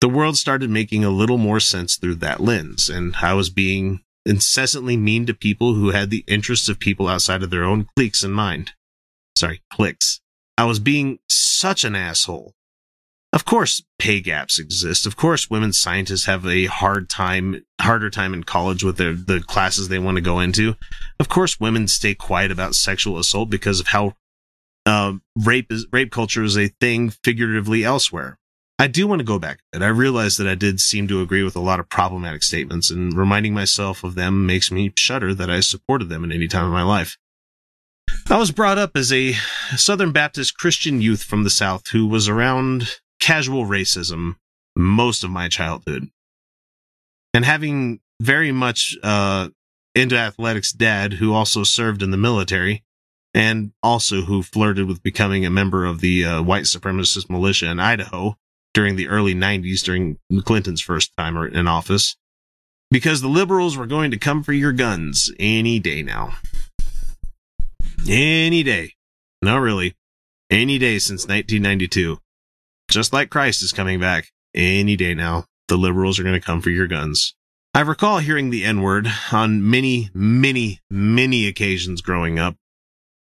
B: the world started making a little more sense through that lens, and I was being incessantly mean to people who had the interests of people outside of their own cliques in mind. Sorry, cliques. I was being such an asshole of course, pay gaps exist. Of course, women scientists have a hard time, harder time in college with their, the classes they want to go into. Of course, women stay quiet about sexual assault because of how uh, rape is, rape culture is a thing figuratively elsewhere. I do want to go back and I realize that I did seem to agree with a lot of problematic statements and reminding myself of them makes me shudder that I supported them at any time in my life. I was brought up as a Southern Baptist Christian youth from the South who was around casual racism most of my childhood. And having very much uh, into athletics dad who also served in the military and also who flirted with becoming a member of the uh, white supremacist militia in Idaho during the early 90s during Clinton's first time in office because the liberals were going to come for your guns any day now. Any day. No, really. Any day since 1992 just like Christ is coming back any day now. The liberals are going to come for your guns. I recall hearing the N word on many, many, many occasions growing up,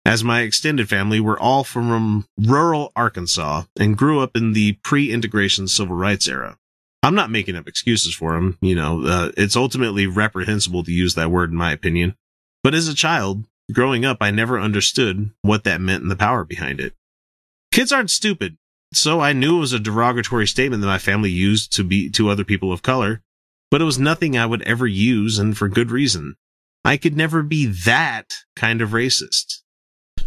B: as my extended family were all from rural Arkansas and grew up in the pre integration civil rights era. I'm not making up excuses for them. You know, uh, it's ultimately reprehensible to use that word, in my opinion. But as a child, growing up, I never understood what that meant and the power behind it. Kids aren't stupid. So I knew it was a derogatory statement that my family used to be to other people of color, but it was nothing I would ever use and for good reason. I could never be that kind of racist.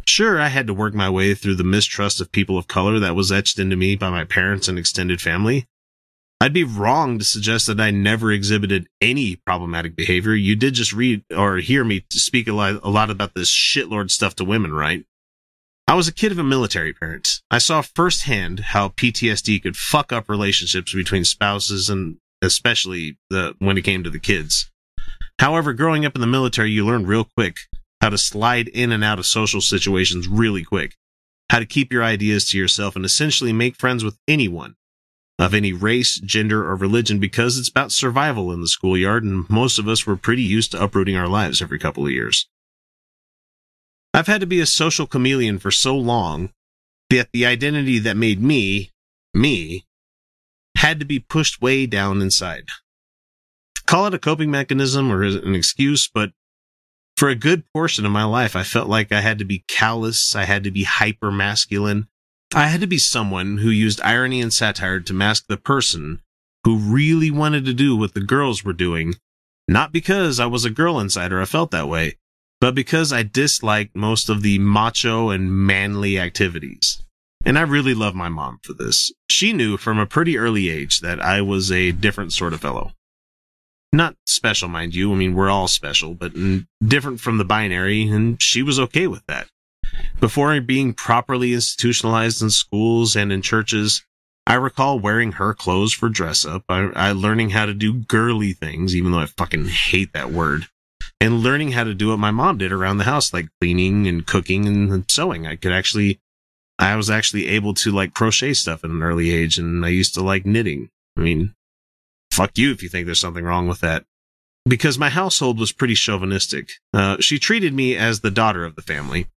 B: Sure, I had to work my way through the mistrust of people of color that was etched into me by my parents and extended family. I'd be wrong to suggest that I never exhibited any problematic behavior. You did just read or hear me speak a lot, a lot about this shitlord stuff to women, right? I was a kid of a military parent. I saw firsthand how PTSD could fuck up relationships between spouses and especially the when it came to the kids. However, growing up in the military, you learn real quick how to slide in and out of social situations really quick, how to keep your ideas to yourself and essentially make friends with anyone of any race, gender, or religion because it's about survival in the schoolyard and most of us were pretty used to uprooting our lives every couple of years. I've had to be a social chameleon for so long that the identity that made me, me, had to be pushed way down inside. Call it a coping mechanism or an excuse, but for a good portion of my life, I felt like I had to be callous. I had to be hyper masculine. I had to be someone who used irony and satire to mask the person who really wanted to do what the girls were doing. Not because I was a girl insider, I felt that way, but because I disliked most of the macho and manly activities. And I really love my mom for this. She knew from a pretty early age that I was a different sort of fellow. Not special, mind you. I mean, we're all special, but different from the binary, and she was okay with that. Before being properly institutionalized in schools and in churches, I recall wearing her clothes for dress up. I, I learning how to do girly things, even though I fucking hate that word and learning how to do what my mom did around the house, like cleaning and cooking and sewing. I could actually, I was actually able to like crochet stuff at an early age and I used to like knitting. I mean, fuck you if you think there's something wrong with that. Because my household was pretty chauvinistic. Uh, she treated me as the daughter of the family.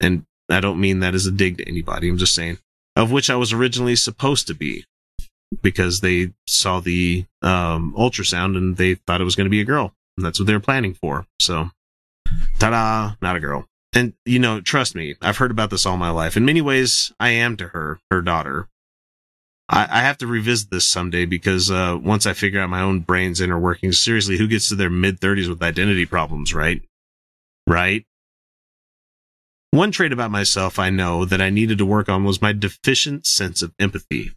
B: And I don't mean that as a dig to anybody. I'm just saying, of which I was originally supposed to be. because they saw the um, ultrasound and they thought it was going to be a girl. That's what they were planning for. So, ta da, not a girl. And, you know, trust me, I've heard about this all my life. In many ways, I am to her, her daughter. I, I have to revisit this someday because uh, once I figure out my own brain's inner workings, seriously, who gets to their mid 30s with identity problems, right? Right? One trait about myself I know that I needed to work on was my deficient sense of empathy.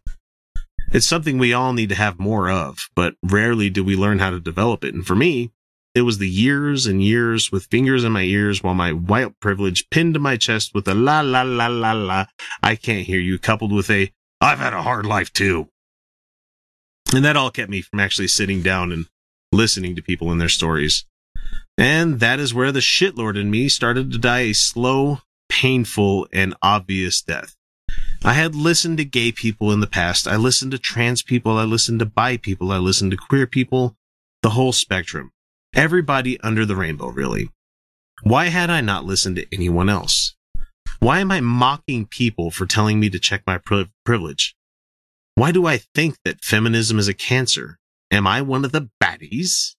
B: It's something we all need to have more of, but rarely do we learn how to develop it. And for me, it was the years and years with fingers in my ears while my white privilege pinned to my chest with a la la la la la, I can't hear you, coupled with a I've had a hard life too. And that all kept me from actually sitting down and listening to people and their stories. And that is where the shitlord in me started to die a slow, painful, and obvious death. I had listened to gay people in the past. I listened to trans people. I listened to bi people. I listened to queer people. The whole spectrum. Everybody under the rainbow, really. Why had I not listened to anyone else? Why am I mocking people for telling me to check my pri- privilege? Why do I think that feminism is a cancer? Am I one of the baddies?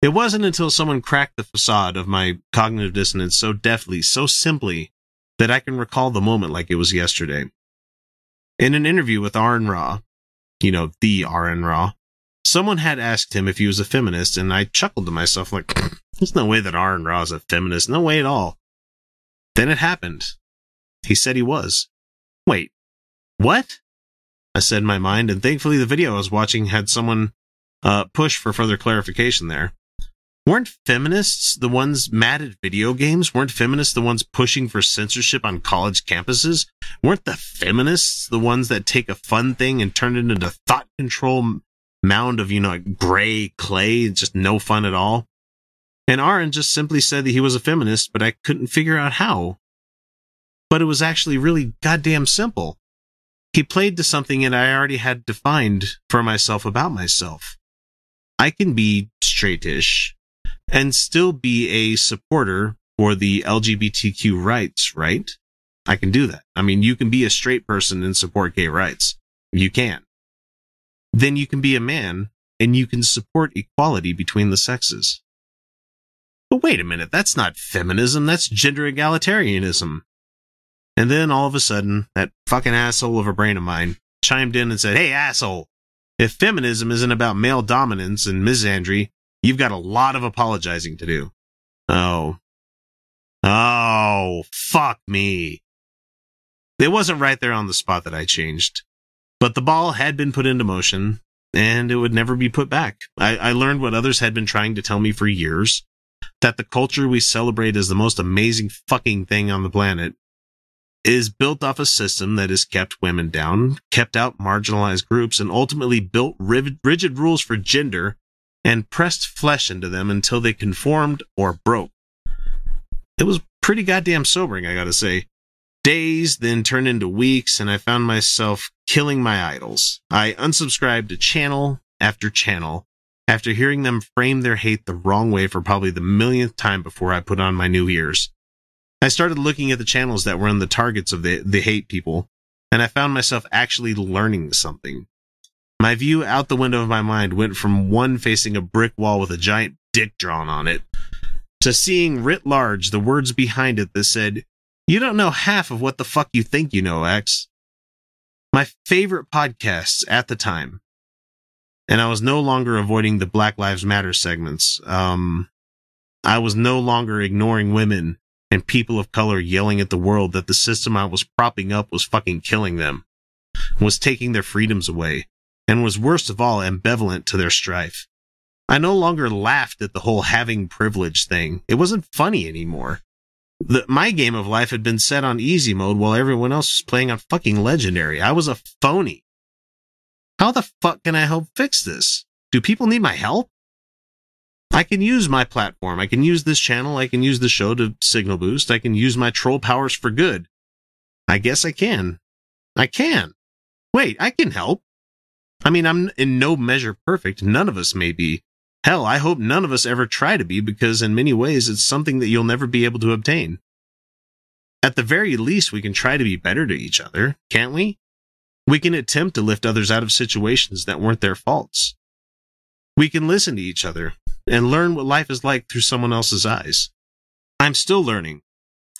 B: It wasn't until someone cracked the facade of my cognitive dissonance so deftly, so simply, that I can recall the moment like it was yesterday. In an interview with Aron Ra, you know, the Aron Ra, someone had asked him if he was a feminist, and I chuckled to myself like, there's no way that Aron Ra is a feminist. No way at all. Then it happened. He said he was. Wait, what? I said in my mind, and thankfully the video I was watching had someone uh, push for further clarification there. Weren't feminists the ones mad at video games? Weren't feminists the ones pushing for censorship on college campuses? Weren't the feminists the ones that take a fun thing and turn it into thought control mound of, you know, gray clay, just no fun at all? And Aron just simply said that he was a feminist, but I couldn't figure out how. But it was actually really goddamn simple. He played to something that I already had defined for myself about myself. I can be straightish and still be a supporter for the LGBTQ rights, right? I can do that. I mean, you can be a straight person and support gay rights. You can. Then you can be a man and you can support equality between the sexes. But wait a minute, that's not feminism, that's gender egalitarianism. And then all of a sudden, that fucking asshole of a brain of mine chimed in and said, Hey, asshole, if feminism isn't about male dominance and misandry, you've got a lot of apologizing to do. Oh. Oh, fuck me. It wasn't right there on the spot that I changed. But the ball had been put into motion, and it would never be put back. I, I learned what others had been trying to tell me for years that the culture we celebrate as the most amazing fucking thing on the planet is built off a system that has kept women down, kept out marginalized groups, and ultimately built rigid rules for gender and pressed flesh into them until they conformed or broke. It was pretty goddamn sobering, I gotta say. Days then turned into weeks, and I found myself killing my idols. I unsubscribed to channel after channel after hearing them frame their hate the wrong way for probably the millionth time before I put on my new ears. I started looking at the channels that were in the targets of the, the hate people, and I found myself actually learning something. My view out the window of my mind went from one facing a brick wall with a giant dick drawn on it to seeing writ large the words behind it that said, You don't know half of what the fuck you think you know, X. My favorite podcasts at the time. And I was no longer avoiding the Black Lives Matter segments. Um, I was no longer ignoring women and people of color yelling at the world that the system I was propping up was fucking killing them, was taking their freedoms away, and was worst of all ambivalent to their strife. I no longer laughed at the whole having privilege thing. It wasn't funny anymore. The, my game of life had been set on easy mode while everyone else was playing on fucking legendary. I was a phony. How the fuck can I help fix this? Do people need my help? I can use my platform. I can use this channel. I can use the show to signal boost. I can use my troll powers for good. I guess I can. I can. Wait, I can help. I mean, I'm in no measure perfect. None of us may be. Hell, I hope none of us ever try to be because in many ways it's something that you'll never be able to obtain. At the very least, we can try to be better to each other, can't we? We can attempt to lift others out of situations that weren't their faults. We can listen to each other and learn what life is like through someone else's eyes. I'm still learning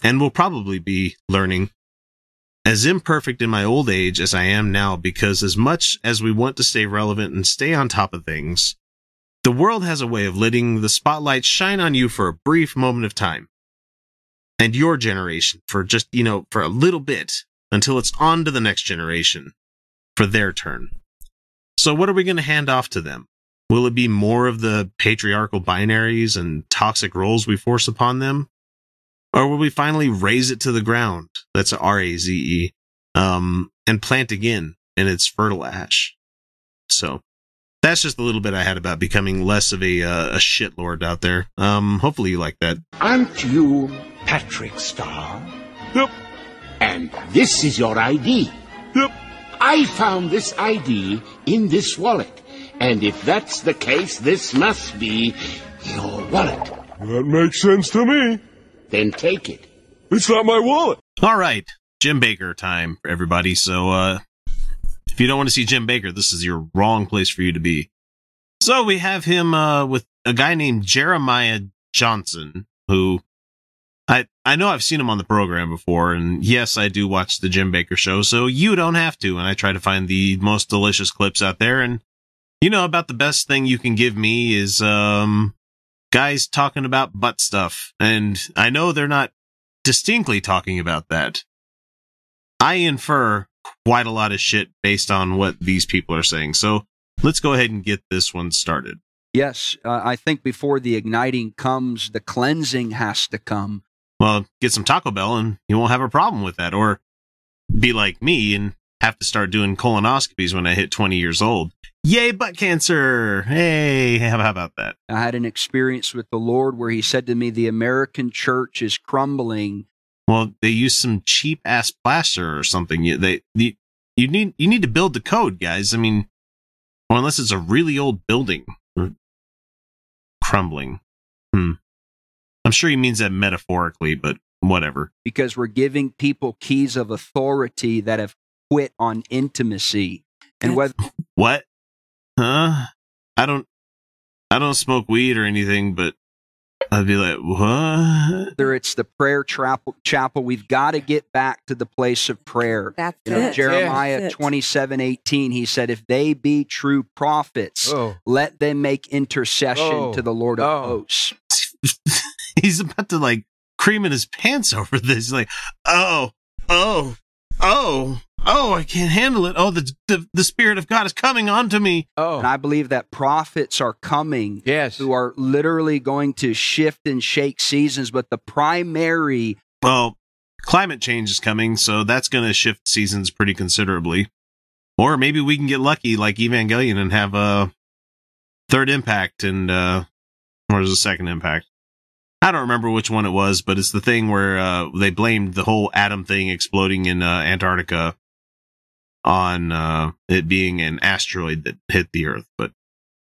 B: and will probably be learning as imperfect in my old age as I am now because as much as we want to stay relevant and stay on top of things, the world has a way of letting the spotlight shine on you for a brief moment of time. And your generation for just, you know, for a little bit until it's on to the next generation for their turn. So what are we going to hand off to them? Will it be more of the patriarchal binaries and toxic roles we force upon them? Or will we finally raze it to the ground? That's R A Z E. Um, and plant again in its fertile ash. So that's just a little bit I had about becoming less of a, uh, a shit lord out there. Um, hopefully you like that.
N: Aren't you Patrick Star? Yep. And this is your ID? Yep. I found this ID in this wallet. And if that's the case, this must be your wallet.
D: That makes sense to me.
N: Then take it.
D: It's not my wallet.
B: All right. Jim Bakker time for everybody. So, uh, if you don't want to see Jim Bakker, this is your wrong place for you to be. So we have him, uh, with a guy named Jeremiah Johnson, who I, I know I've seen him on the program before. And yes, I do watch the Jim Bakker show. So you don't have to. And I try to find the most delicious clips out there. And you know, about the best thing you can give me is, um, guys talking about butt stuff. And I know they're not distinctly talking about that. I infer quite a lot of shit based on what these people are saying. So let's go ahead and get this one started.
O: Yes, uh, I think before the igniting comes, the cleansing has to come.
B: Well, get some Taco Bell and you won't have a problem with that. Or be like me and have to start doing colonoscopies when I hit 20 years old. Yay, butt cancer. Hey, how about that?
O: I had an experience with the Lord where He said to me, The American church is crumbling.
B: Well, they use some cheap ass plaster or something. You, they, you, you need, you need to build the code, guys. I mean, well, unless it's a really old building crumbling. Hmm. I'm sure he means that metaphorically, but whatever.
O: Because we're giving people keys of authority that have quit on intimacy. And whether
B: what? Huh? I don't I don't smoke weed or anything, but I'd be like, what?
O: Whether it's the prayer chapel, chapel we've got to get back to the place of prayer.
P: That's
O: you know,
P: it.
O: Jeremiah
P: That's
O: 27 18, he said, If they be true prophets,
Q: Oh.
O: let them make intercession
Q: Oh.
O: to the Lord of
Q: Oh.
O: hosts. [laughs]
B: He's about to like cream in his pants over this. He's like, oh, oh, oh, oh, I can't handle it. Oh, the the, the spirit of God is coming onto me.
Q: Oh.
O: And I believe that prophets are coming
Q: Yes.
O: who are literally going to shift and shake seasons, but the primary
B: Well, climate change is coming, so that's going to shift seasons pretty considerably. Or maybe we can get lucky like Evangelion and have a third impact and uh or is the second impact? I don't remember which one it was, but it's the thing where uh they blamed the whole Adam thing exploding in uh, Antarctica on uh it being an asteroid that hit the earth, but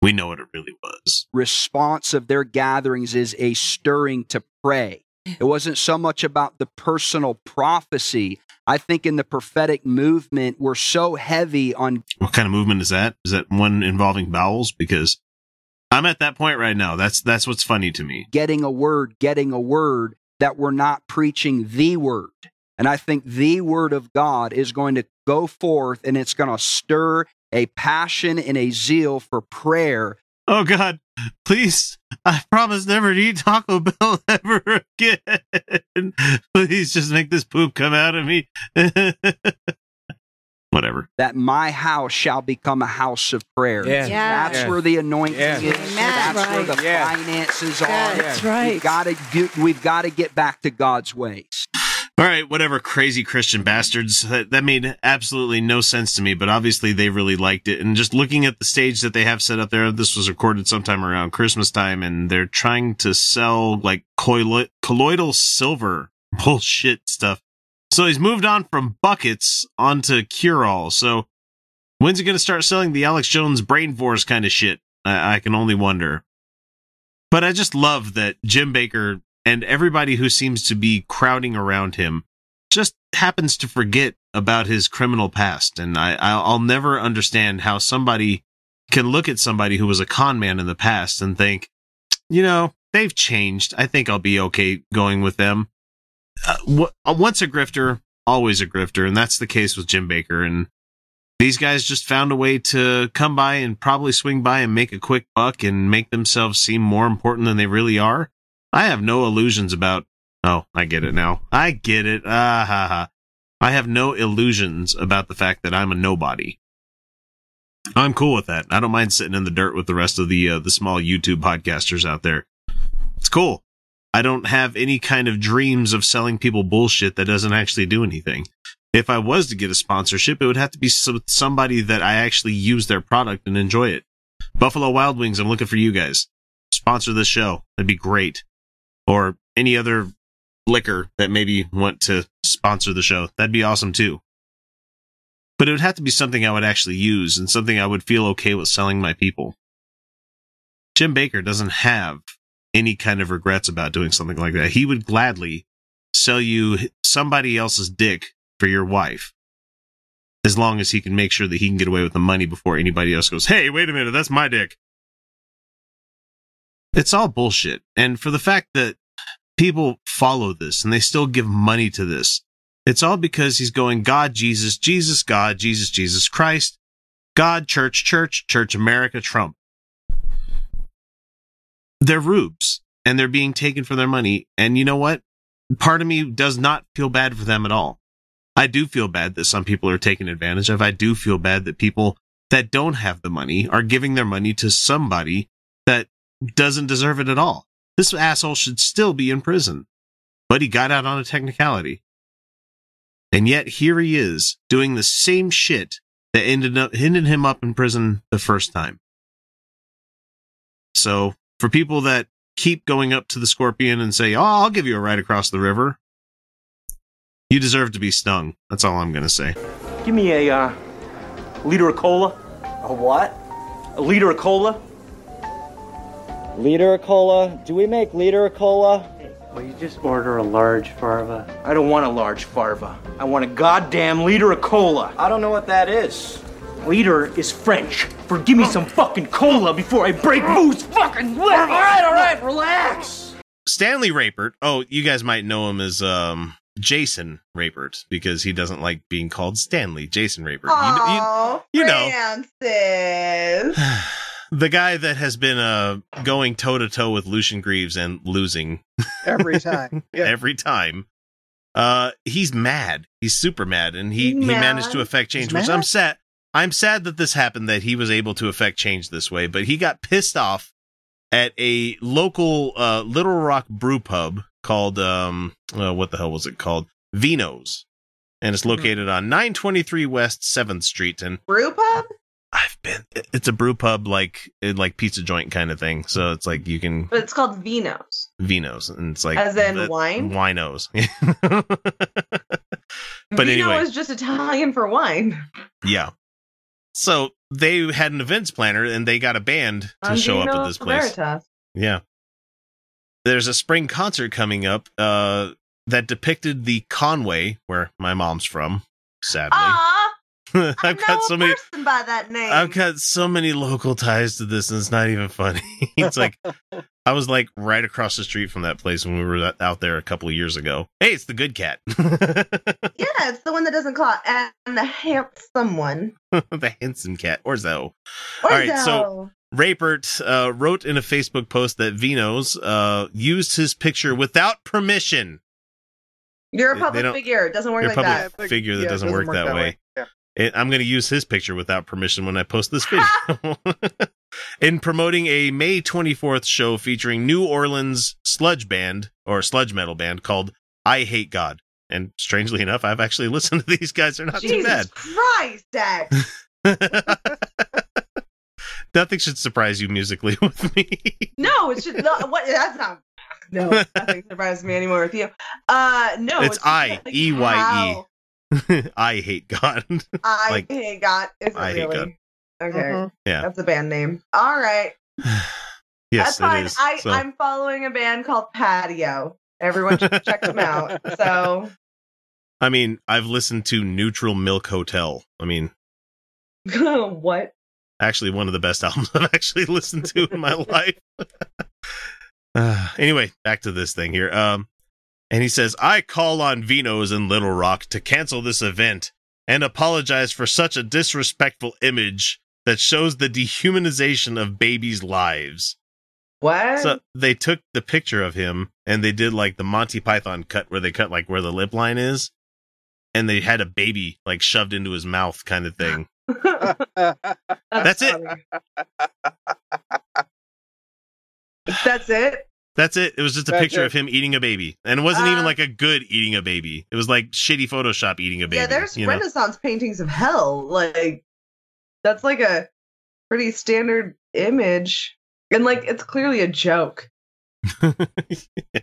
B: we know what it really was.
O: response of their gatherings is a stirring to pray. It wasn't so much about the personal prophecy. I think in the prophetic movement, we're so heavy on
B: What kind of movement is that? Is that one involving bowels? Because I'm at that point right now. That's that's what's funny to me.
O: getting a word, getting a word, that we're not preaching the word. And I think the word of God is going to go forth and it's going to stir a passion and a zeal for prayer.
B: Oh God, please! I promise never to eat Taco [laughs] Bell ever again. Please just make this poop come out of me. [laughs] Whatever.
O: That my house shall become a house of prayer.
Q: Yes.
P: Yes.
O: That's where the anointing
Q: Yes.
O: is.
P: Amen.
O: That's where the
Q: Yes.
O: finances are.
P: That's right.
O: We've got to do. We've got to get back to God's ways.
B: All right, whatever, crazy Christian bastards. That, that made absolutely no sense to me, but obviously they really liked it. And just looking at the stage that they have set up there, this was recorded sometime around Christmas time, and they're trying to sell like colloid- colloidal silver [laughs] bullshit stuff. So he's moved on from buckets onto cure all. So when's he going to start selling the Alex Jones brain force kind of shit? I, I can only wonder. But I just love that Jim Bakker and everybody who seems to be crowding around him just happens to forget about his criminal past. And I, I'll never understand how somebody can look at somebody who was a con man in the past and think, you know, they've changed. I think I'll be okay going with them. Uh, w- once a grifter, always a grifter. And that's the case with Jim Bakker. And these guys just found a way to come by and probably swing by and make a quick buck and make themselves seem more important than they really are. I have no illusions about. Oh, I get it now. I get it. Ah ha ha. I have no illusions about the fact that I'm a nobody. I'm cool with that. I don't mind sitting in the dirt with the rest of the uh, the small YouTube podcasters out there. It's cool. I don't have any kind of dreams of selling people bullshit that doesn't actually do anything. If I was to get a sponsorship, it would have to be somebody that I actually use their product and enjoy it. Buffalo Wild Wings, I'm looking for you guys. Sponsor this show. That'd be great. Or any other liquor that maybe want to sponsor the show. That'd be awesome too. But it would have to be something I would actually use and something I would feel okay with selling my people. Jim Bakker doesn't have any kind of regrets about doing something like that. He would gladly sell you somebody else's dick for your wife as long as he can make sure that he can get away with the money before anybody else goes, Hey, wait a minute, that's my dick. It's all bullshit. And for the fact that people follow this and they still give money to this, it's all because he's going God, Jesus, Jesus, God, Jesus, Jesus Christ, God, Church, Church, Church America, Trump. They're rubes and they're being taken for their money. And you know what? Part of me does not feel bad for them at all. I do feel bad that some people are taken advantage of. I do feel bad that people that don't have the money are giving their money to somebody that doesn't deserve it at all. This asshole should still be in prison, but he got out on a technicality. And yet here he is doing the same shit that ended up ended him up in prison the first time. So for people that keep going up to the scorpion and say, "Oh, I'll give you a ride across the river," You deserve to be stung. That's all I'm gonna say.
P: Give me a uh, liter of cola.
Q: A what?
P: A liter of cola.
Q: Liter of cola? Do we make liter of cola?
P: Well, you just order a large farva. I don't want a large farva. I want a goddamn liter of cola.
Q: I don't know what that is.
P: Liter is French for give me some fucking cola before I break Moo's fucking leg.
Q: All right, all right, relax.
B: Stanley Rapert. Oh, you guys might know him as um Jason Rapert because he doesn't like being called Stanley. Jason Rapert.
G: Aww,
B: you, you, you know. [sighs] [sighs] [sighs]
G: Francis.
B: the guy that has been uh, going toe to toe with Lucien Greaves and losing
C: every [laughs] time.
B: Yeah. every time. Uh, he's mad. He's super mad, and he, he managed to affect change, which I'm sad. I'm sad that this happened. That he was able to affect change this way, but he got pissed off at a local uh, Little Rock brew pub called um uh, what the hell was it called? Vino's. And it's hmm. located on 923 West 7th Street and
G: Brew pub?
B: I've been it's a brew pub like like pizza joint kind of thing. So it's like you can
G: But it's called Vino's.
B: Vino's and it's like
G: As in wine?
B: Winos. [laughs]
G: but Vino anyway, is just Italian for wine.
B: Yeah. So they had an events planner and they got a band to show up at this place. Veritas. Yeah there's a spring concert coming up uh, that depicted the Conway, where my mom's from. Sadly, [laughs]
G: I've I got so many by that name.
B: I've got so many local ties to this, and it's not even funny. [laughs] it's like I was like right across the street from that place when we were out there a couple of years ago. Hey, it's the good cat. [laughs]
G: yeah, it's the one that doesn't claw, and the handsome one.
B: the handsome cat, or Zoe. Or All right, so Rapert uh, wrote in a Facebook post that Vino's uh, used his picture without permission.
G: You're a public figure. It doesn't work like
B: that. Public figure that yeah, doesn't, doesn't, work, that, that way. way. It, I'm going to use his picture without permission when I post this video. [laughs] [laughs] in promoting a May 24th show featuring New Orleans sludge band or sludge metal band called I Hate God. And strangely enough, I've actually [laughs] listened to these guys. They're not
G: Jesus
B: too bad.
G: Christ, Dad.
B: nothing should surprise you musically with me.
G: no, it should not. What? That's not. No, nothing surprises me anymore with you. Uh, no,
B: it's, it's I E Y E. [laughs] I hate God.
G: I like, hate God. Is I really? hate God. Okay. Mm-hmm.
B: Yeah.
G: That's a band name. All right. [sighs]
B: yes,
G: That's fine.
B: Is,
G: I,
B: so.
G: I'm following a band called Patio. Everyone should check them out. [laughs] So
B: I mean, I've listened to Neutral Milk Hotel. I mean, [laughs]
G: what?
B: actually one of the best albums I've actually listened to in my life. Uh, [sighs] anyway, back to this thing here. Um, and he says, "I call on Vinos in Little Rock to cancel this event and apologize for such a disrespectful image that shows the dehumanization of babies' lives."
G: What?
B: So they took the picture of him and they did like the Monty Python cut where they cut like where the lip line is, and they had a baby like shoved into his mouth kind of thing. [laughs] That's it.
G: That's it.
B: That's it. It was just a
G: That's
B: picture
G: it.
B: of him eating a baby, and it wasn't even
G: Uh,
B: like a good eating a baby. It was like shitty Photoshop eating a baby.
G: yeah, there's
B: you know?
G: Renaissance paintings of hell. Like that's like a pretty standard image, and like it's clearly a joke.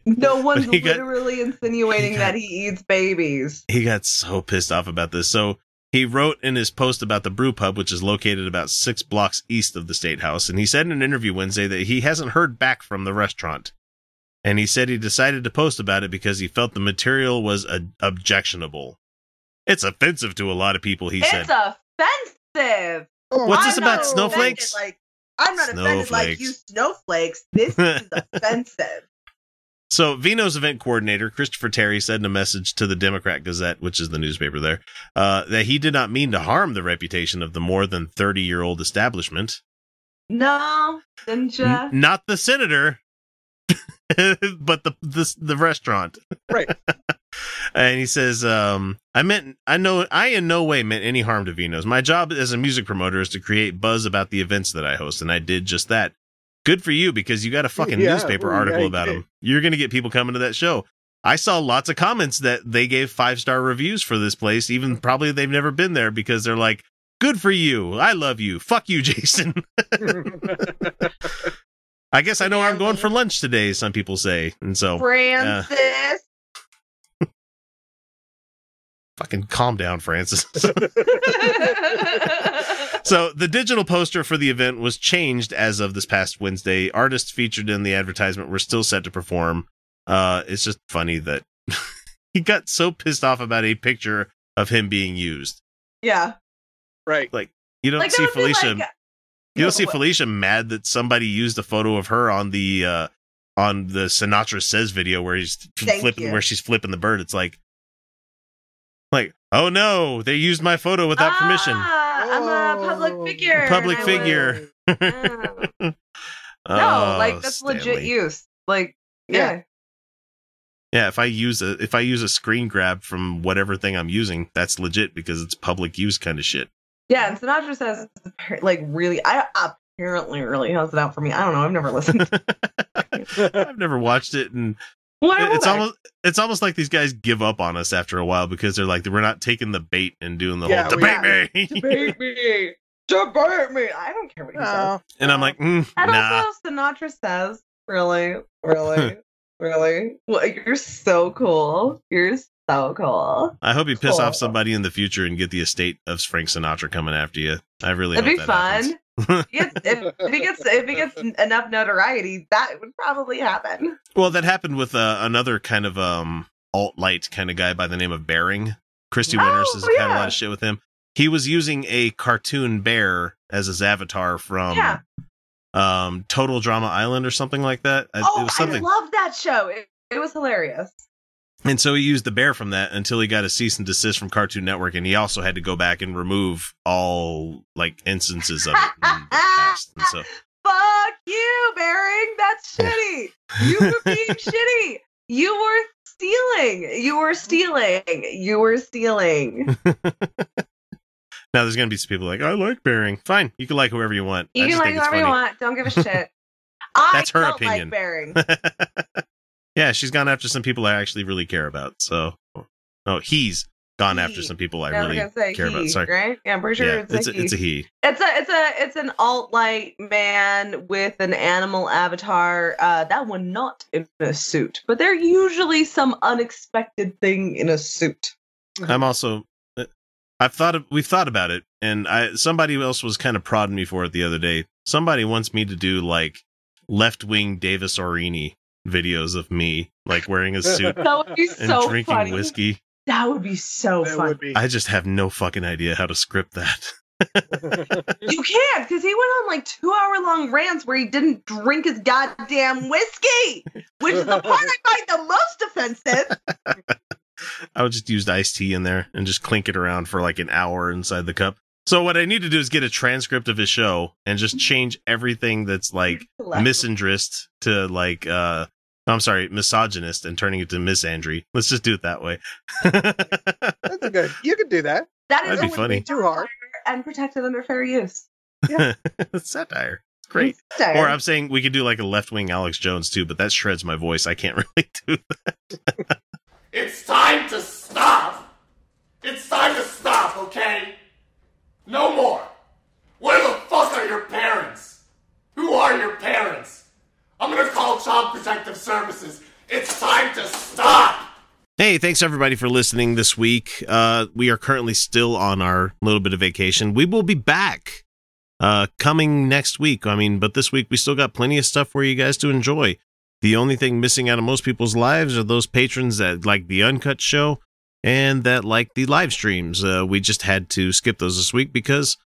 G: no [laughs] one's
B: He got-
G: literally insinuating that he eats babies.
B: he got so pissed off about this. So he wrote in his post about the brew pub, which is located about six blocks east of the state house, and he said in an interview Wednesday that he hasn't heard back from the restaurant. And he said he decided to post about it because he felt the material was uh, objectionable. It's offensive to a lot of people, he said.
G: It's offensive.
B: What's this
G: I'm
B: about,
G: not
B: snowflakes?
G: offended Like I'm not offended like you snowflakes. This is [laughs] offensive.
B: So, Vino's event coordinator, Christopher Terry, said in a message to the Democrat Gazette, which is the newspaper there, uh, that he did not mean to harm the reputation of the more than 30 year old establishment.
G: No, didn't ya?
B: N- not the senator, [laughs] but the, the the restaurant.
C: Right. [laughs]
B: and he says, um, "I meant I know I in no way meant any harm to Vinos. My job as a music promoter is to create buzz about the events that I host, and I did just that. Good for you because you got a fucking
C: Yeah,
B: newspaper
C: well,
B: article
C: yeah,
B: about him. You're going to get people coming to that show." I saw lots of comments that they gave five star reviews for this place, even probably they've never been there because they're like, "Good for you, I love you, fuck you, Jason." [laughs] I guess I know where I'm going for lunch today. Some people say, and so uh,
G: Francis.
B: fucking calm down, Francis. [laughs] [laughs] so the digital poster for the event was changed as of this past Wednesday. Artists featured in the advertisement were still set to perform. Uh, it's just funny that [laughs] he got so pissed off about a picture of him being used.
G: yeah.
C: Right.
B: Like you don't
G: Like,
B: see Felicia.
G: like-
B: you
G: No,
B: don't see? Felicia mad that somebody used a photo of her on the uh on the Sinatra says video where he's
G: Thank
B: flipping
G: you.
B: where she's flipping the bird. It's like like, oh no, they used my photo without permission.
G: Ah, I'm a public figure.
B: Public
G: and I
B: figure.
G: would- [laughs]
B: Oh,
G: no, like that's legit use. Like, yeah.
B: Yeah, if I use a if I use a screen grab from whatever thing I'm using, that's legit because it's public use kind of shit.
G: Yeah, and Sinatra says like really I apparently really has it out for me. I don't know, I've never listened. [laughs] [laughs]
B: I've never watched it and
G: Why would
B: it's
G: I?
B: almost it's almost like these guys give up on us after a while because they're like we're not taking the bait and doing the
C: Yeah,
B: whole debate me.
G: Debate me. Debate me. I don't care what he says.
B: and I'm like, mm,
G: And
B: nah.
G: also Sinatra says, really, really, really. [laughs] Well, you're so cool. You're so cool.
B: I hope you piss
G: Cool.
B: off somebody in the future and get the estate of Frank Sinatra coming after you. I really
G: It'd be
B: hope that
G: fun.
B: happens.
G: If, if he gets if he gets enough notoriety, that would probably happen.
B: Well, that happened with uh, another kind of um alt light kind of guy by the name of Bearing. Kristi Winters
G: Oh,
B: has had a lot of shit with him. He was using a cartoon bear as his avatar from
G: Yeah.
B: um Total Drama Island or something like that.
G: Oh,
B: it was something.
G: I love that show. It, it was hilarious.
B: And so he used the bear from that until he got a cease and desist from Cartoon Network, and he also had to go back and remove all like instances of it in the past. And so
G: Fuck you, Bearing. That's shitty. You were being [laughs] shitty. You were stealing. You were stealing. You were stealing. [laughs]
B: now there's gonna be some people like, I like Bearing. Fine, you can like whoever you want.
G: You
B: I
G: can
B: just
G: like
B: think
G: whoever you want. Don't give a [laughs] shit. I
B: That's her
G: don't
B: opinion.
G: like Bearing.
B: Yeah, she's gone after some people I actually really care about. So, no, he's gone after some people I
G: Yeah,
B: really care
G: he,
B: about. Sorry,
G: right? Yeah, I'm pretty sure
B: yeah,
G: it's,
B: it's
G: a
B: a,
G: he.
B: it's a he.
G: It's a it's a it's an alt light man with an animal avatar. Uh, that one not in a suit, but they're usually some unexpected thing in a suit.
B: I'm also. uh, I've thought of, we've thought about it, and I somebody else was kind of prodding me for it the other day. Somebody wants me to do like left wing Davis Aurini videos of me, like wearing a suit [laughs]
G: That would be
B: and
G: so
B: drinking
G: funny.
B: whiskey.
G: That would be so
C: That
G: fun.
C: be.
B: I just have no fucking idea how to script that. [laughs]
G: You can't because he went on like two hour long rants where he didn't drink his goddamn whiskey, which is the [laughs] part I find the most offensive.
B: I would just use iced tea in there and just clink it around for like an hour inside the cup. So what I need to do is get a transcript of his show and just change everything that's like misandrist to like uh I'm sorry, misogynist and turning it to misandry. Let's just do it that way. [laughs]
C: That's good. You could do that.
G: That is
B: That'd be
G: only
B: funny.
C: Too hard.
G: and protected under fair use. Yeah. [laughs]
B: satire. It's great.
G: Satire.
B: Or I'm saying we could do like a left wing Alex Jones too, but that shreds my voice. I can't [laughs] really do that.
D: It's time to stop! It's time to stop, okay? No more! Where the fuck are your parents? Who are your parents? I'm gonna call Child Protective Services. It's time to stop!
B: Hey, thanks everybody for listening this week. Uh, we are currently still on our little bit of vacation. We will be back uh, coming next week. I mean, but this week we still got plenty of stuff for you guys to enjoy. The only thing missing out of most people's lives are those patrons that like the uncut show and that like the live streams. Uh, we just had to skip those this week because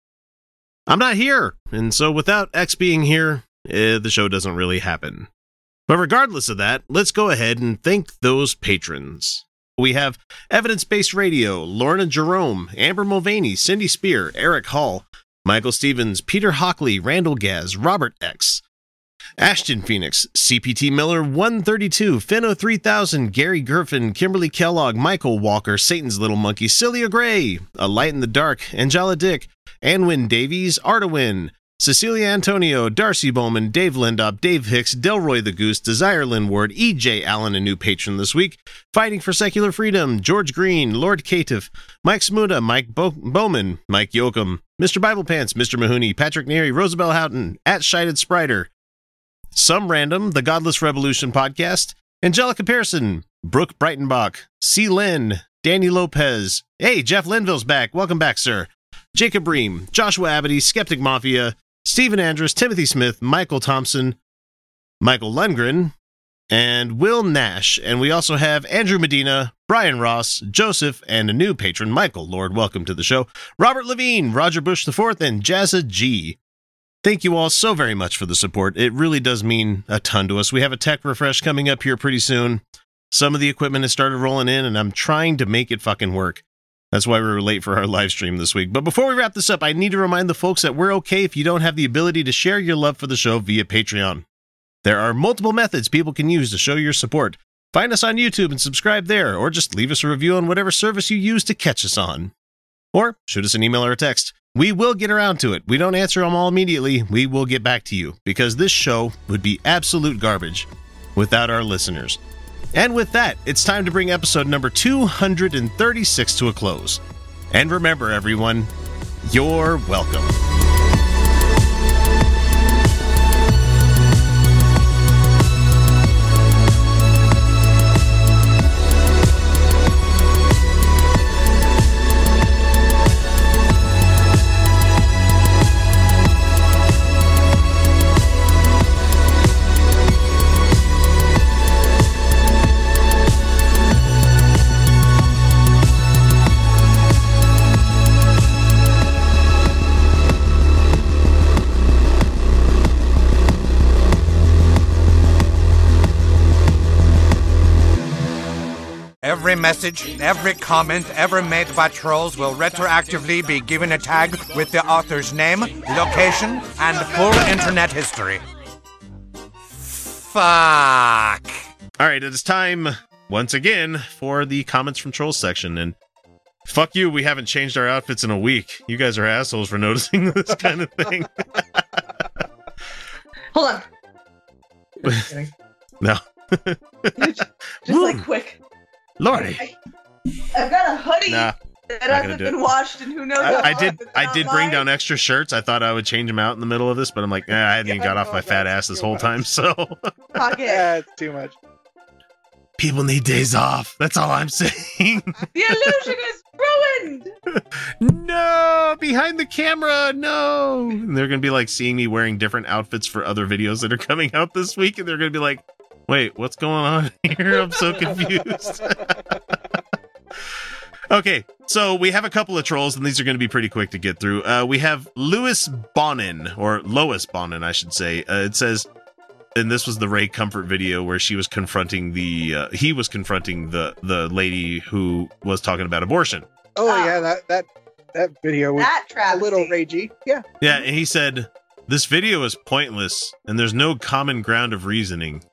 B: I'm not here. And so without X being here, uh, the show doesn't really happen. But regardless of that, let's go ahead and thank those patrons. We have Evidence Based Radio, Lorna Jerome, Amber Mulvaney, Cindy Spear, Eric Hall, Michael Stevens, Peter Hockley, Randall Gaz, Robert X, Ashton Phoenix, CPT Miller 132, Finno 3000, Gary Griffin, Kimberly Kellogg, Michael Walker, Satan's Little Monkey, Celia Gray, A Light in the Dark, Angela Dick, Anwin Davies, Artawin, Cecilia Antonio, Darcy Bowman, Dave Lindop, Dave Hicks, Delroy the Goose, Desire Lynn Ward, EJ Allen, a new patron this week, Fighting for Secular Freedom, George Green, Lord Caitiff, Mike Smuda, Mike Bo- Bowman, Mike Yoakum, Mr. Bible Pants, Mr. Mahoney, Patrick Neary, Rosabelle Houghton, at Shited Spriter, Some Random, The Godless Revolution Podcast, Angelica Pearson, Brooke Breitenbach, C. Lynn, Danny Lopez. Hey, Jeff Linville's back. Welcome back, sir. Jacob Ream, Joshua Abity, Skeptic Mafia, Stephen Andrews, Timothy Smith, Michael Thompson, Michael Lundgren, and Will Nash. And we also have Andrew Medina, Brian Ross, Joseph, and a new patron, Michael. Lord, welcome to the show. Robert Levine, Roger Bush IV, and Jazza G. Thank you all so very much for the support. It really does mean a ton to us. We have a tech refresh coming up here pretty soon. Some of the equipment has started rolling in, and I'm trying to make it fucking work. That's why we were late for our live stream this week. But before we wrap this up, I need to remind the folks that we're okay if you don't have the ability to share your love for the show via Patreon. There are multiple methods people can use to show your support. Find us on YouTube and subscribe there, or just leave us a review on whatever service you use to catch us on. Or shoot us an email or a text. We will get around to it. We don't answer them all immediately. We will get back to you because this show would be absolute garbage without our listeners. And with that, it's time to bring episode number 236 to a close. And remember, everyone, you're welcome.
R: Every message, every comment ever made by trolls will retroactively be given a tag with the author's name, location, and full internet history. Fuck.
B: All right, it is time once again for the comments from Trolls section. And fuck you, we haven't changed our outfits in a week. You guys are assholes for [laughs] noticing this kind of thing.
G: Hold on. [laughs]
B: no. [laughs]
G: Just.
B: Lordy.
G: I've got a hoodie
B: Nah.
G: that hasn't been
B: it.
G: washed and who knows how
B: I, I did. I did bring
G: mine.
B: down extra shirts. I thought I would change them out in the middle of this, but I'm like, eh, I hadn't even got off my fat ass this whole time. So
G: Pocket. [laughs]
C: Yeah, it's too much.
B: people need days off. That's all I'm [laughs] saying.
G: The illusion is ruined. [laughs]
B: no, behind the camera, no. And they're gonna be like seeing me wearing different outfits for other videos that are coming out this week, and they're gonna be like, "Wait, what's going on [laughs] here? I'm so confused." [laughs] Okay, so we have a couple of trolls, and these are going to be pretty quick to get through. Uh, we have Louis Bonin, or Lois Bonin, I should say. Uh, it says, and this was the Ray Comfort video where she was confronting the, uh, he was confronting the the lady who was talking about abortion.
C: Oh yeah, that that that video was
G: That
C: a little ragey. Yeah.
B: Yeah, and he said, "This video is pointless, and there's no common ground of reasoning."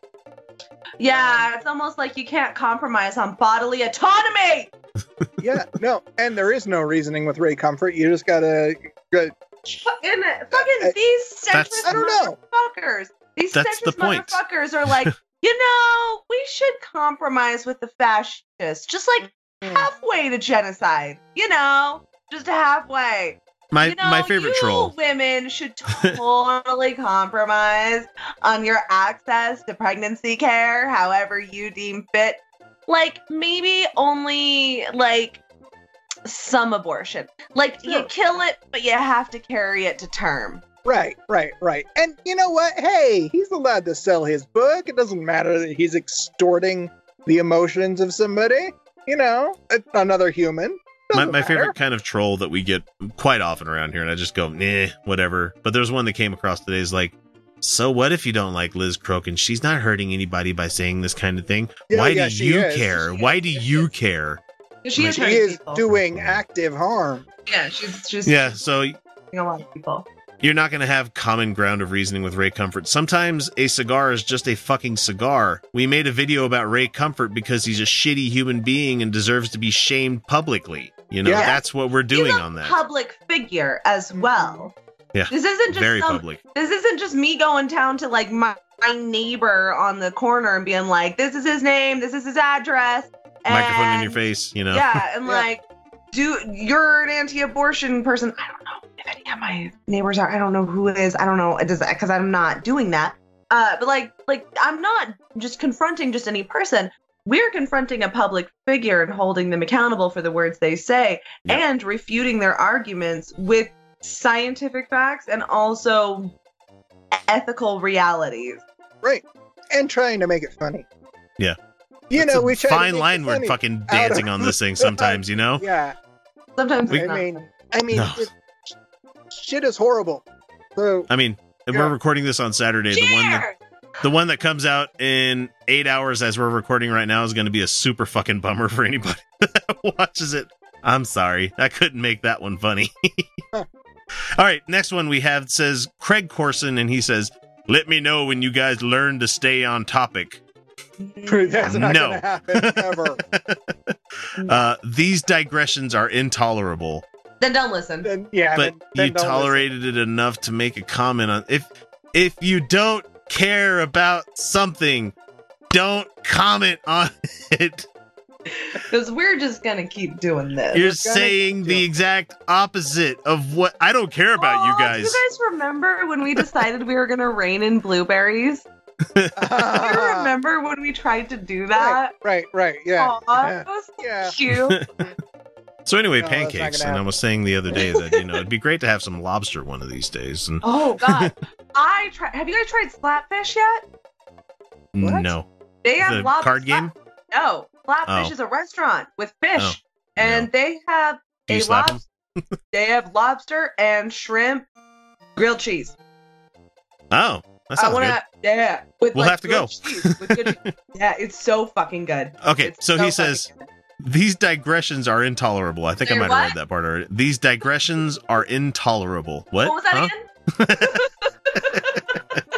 G: Yeah, it's almost like you can't compromise on bodily autonomy. [laughs]
C: yeah, no, and there is no reasoning with Ray Comfort. You just gotta. gotta
G: Fucking, fucking these
B: That's-
G: sexist
C: I don't know.
G: motherfuckers. These
B: That's the
G: sexist
B: point.
G: motherfuckers are like, [laughs] you know, we should compromise with the fascists, just like
B: Hmm.
G: halfway to genocide. You know, just halfway.
B: My
G: you know,
B: my favorite
G: you
B: troll.
G: women should [laughs] totally compromise on your access to pregnancy care, however you deem fit. Like maybe only like some abortion. Like you kill it, but you have to carry it to term.
C: Right, right, right. And you know what? Hey, he's allowed to sell his book. It doesn't matter that he's extorting the emotions of somebody. You know, another human.
B: My, my favorite kind of troll that we get quite often around here, and I just go, nah, whatever. But there's one that came across today is like, so what if you don't like Liz Crokin? She's not hurting anybody by saying this kind of thing.
C: Yeah,
B: Why
C: yeah,
B: do
C: she
B: you
C: is.
B: care? Why do you care?
G: She is,
C: She is doing active harm.
G: Yeah, she's she's
B: Yeah, so
G: a lot of people.
B: you're not going to have common ground of reasoning with Ray Comfort. Sometimes a cigar is just a fucking cigar. We made a video about Ray Comfort because he's a shitty human being and deserves to be shamed publicly. You know,
G: Yeah.
B: that's what we're doing
G: He's a
B: on that.
G: Public figure as well.
B: Yeah,
G: This isn't just
B: very
G: some,
B: public.
G: This isn't just me going down to like my, my neighbor on the corner and being like, "This is his name. This is his address."
B: Microphone in your face, you know.
G: Yeah, and [laughs] like, do you're an anti-abortion person? I don't know if any of my neighbors are. I don't know who it is. I don't know. It does because I'm not doing that. Uh, but like, like I'm not just confronting just any person. We're confronting a public figure and holding them accountable for the words they say and refuting their arguments with scientific facts and also ethical realities.
C: Right. And trying to make it funny.
B: Yeah.
C: You
B: It's
C: know,
B: a
C: we try
B: fine
C: make
B: line we're fucking dancing
C: of-
B: on this thing [laughs] sometimes, you know?
C: Yeah.
G: Sometimes
B: We-
C: I
G: not.
C: mean, I mean,
B: No.
C: it, shit is horrible. So
B: I mean, if we're recording this on Saturday, the one that the one that comes out in eight hours as we're recording right now is going to be a super fucking bummer for anybody [laughs] that watches it. I'm sorry, I couldn't make that one funny. [laughs] All right, next one we have says Craig Corson, and he says, "Let me know when you guys learn to stay on topic."
C: that's not
B: No.
C: gonna happen ever. [laughs]
B: Uh, these digressions are intolerable.
G: Then don't listen.
C: Then yeah,
B: but
C: then, then
B: you
C: don't listen.
B: tolerated it enough to make a comment on if if you don't care about something don't comment on [laughs] it
G: Because we're just gonna keep doing this.
B: you're saying the exact opposite of what i don't care about you
G: Oh,
B: guys
G: Do you guys remember when we decided we were gonna rain in blueberries? Do you [laughs] remember when we tried to do that?
C: Right, right, yeah.
G: Aw,
C: yeah.
G: that was so
C: Yeah.
G: cute. [laughs]
B: so anyway
C: No,
B: pancakes and i was saying the other day that you know it'd be great to have some lobster one of these days and
G: Oh God, [laughs] I try. Have you guys tried Slapfish yet?
B: no
G: They have
B: the
G: lobster.
B: card game
G: No, Slapfish
B: Oh.
G: is a restaurant with fish,
B: Oh,
G: and they have
B: do
G: a lobster. [laughs] they have lobster and shrimp, grilled cheese.
B: oh that
G: I
B: sounds
G: want
B: good
G: to, yeah. With
B: We'll
G: like
B: have to go.
G: cheese, with good [laughs] cheese. yeah, it's so fucking good.
B: Okay,
G: It's
B: so he says
G: good.
B: These digressions are intolerable. I think I
G: They're
B: might have read that part already. These digressions are intolerable. What?
G: What was that
B: Huh?
G: again? [laughs]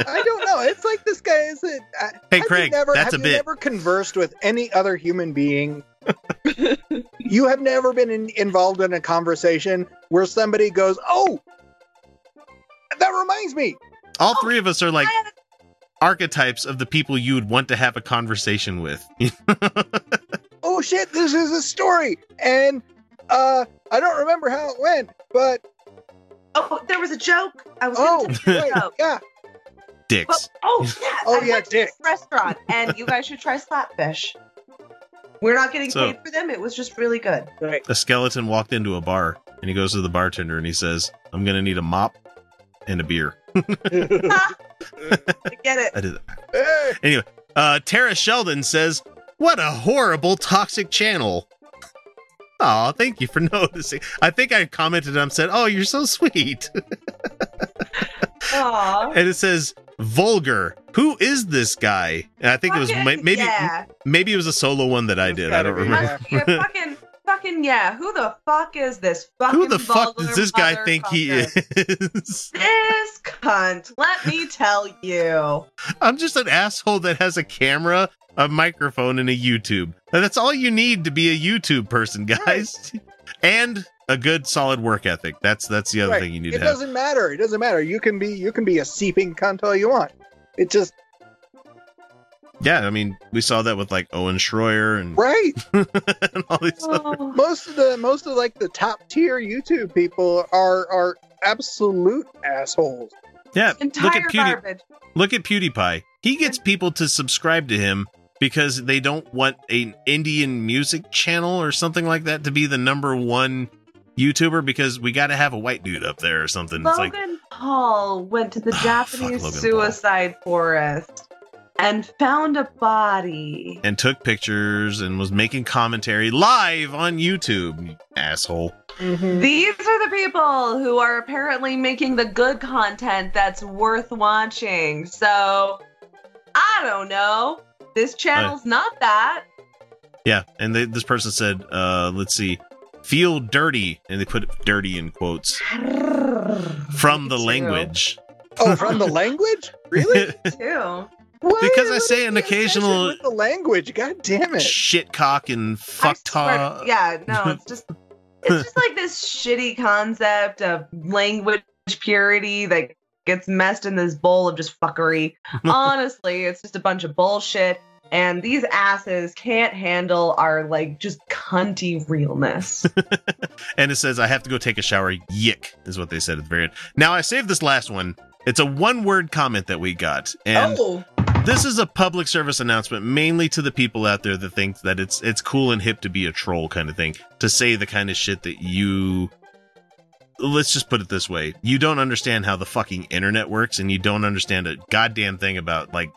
C: I don't know. It's like this guy is it. Uh,
B: Hey, Craig,
C: never,
B: that's
C: have
B: a
C: you
B: bit.
C: never conversed with any other human being? [laughs] you have never been in, involved in a conversation where somebody goes, "Oh, that reminds me."
B: All three of us are like archetypes of the people you would want to have a conversation with. [laughs]
C: Shit, this is a story, and uh, I don't remember how it went, but
G: Oh, there was a joke. I was
C: oh,
G: going to tell you
C: right,
G: a joke.
C: yeah,
B: Dicks.
G: Oh [laughs] yeah.
C: Oh,
G: I
C: yeah,
G: went to this restaurant, and you guys should try Slapfish. We're not getting
B: So-
G: paid for them. It was just really good.
C: right.
B: A skeleton walked into a bar and he goes to the bartender and he says, I'm going to need a mop and a beer. [laughs] [laughs]
G: I get it.
B: I did that. Anyway, uh, Tara Sheldon says, What a horrible toxic channel. Oh, thank you for [laughs] noticing. I think I commented and said, "Oh, you're so sweet."
G: Aw.
B: and it says vulgar. Who is this guy? And I think it was maybe
G: yeah.
B: maybe it was a solo one that I did. I don't remember.
G: Yeah, [laughs] fucking, fucking yeah. Who the fuck is this fucking
B: Who the fuck does this guy think he is? [laughs]
G: This cunt. Let me tell you.
B: I'm just an asshole that has a camera, a microphone, and a YouTube. And that's all you need to be a YouTube person, guys. and a good solid work ethic. That's that's the other
C: Right.
B: thing you need
C: it
B: to have.
C: It doesn't matter. It doesn't matter. You can be you can be a seeping cunt all you want. It just
B: Yeah, I mean, we saw that with like Owen Schroyer and
C: right. [laughs]
B: and all these
G: Oh.
C: most of the most of like the top tier YouTube people are are absolute assholes.
B: Yeah, look at Pewdie-
G: garbage.
B: Look at PewDiePie. He gets people to subscribe to him because they don't want an Indian music channel or something like that to be the number one YouTuber because we got to have a white dude up there or something. It's like,
G: Logan Paul went to the [sighs] Japanese
B: Logan Paul.
G: suicide forest and found a body.
B: and took pictures and was making commentary live on YouTube. you Asshole.
G: These are the people who are apparently making the good content that's worth watching. So, I don't know. This channel's not that.
B: Yeah, and they, this person said, uh, let's see, feel dirty, and they put dirty in quotes from the language.
C: Oh, from the language? [laughs] Really?
G: Too.
B: Because I say an occasional
C: With the language, god damn it.
B: shit cock and fuck
G: Swear-
B: ta.
G: yeah, no, it's [laughs] just it's just like this shitty concept of language purity that gets messed in this bowl of just fuckery. [laughs] Honestly, it's just a bunch of bullshit. And these asses can't handle our like just cunty realness. [laughs]
B: and it says I have to go take a shower. Yick is what they said at the very end. Now I saved this last one. It's a one-word comment that we got, and
G: oh,
B: this is a public service announcement mainly to the people out there that think that it's it's cool and hip to be a troll kind of thing to say the kind of shit that you let's just put it this way you don't understand how the fucking internet works and you don't understand a goddamn thing about like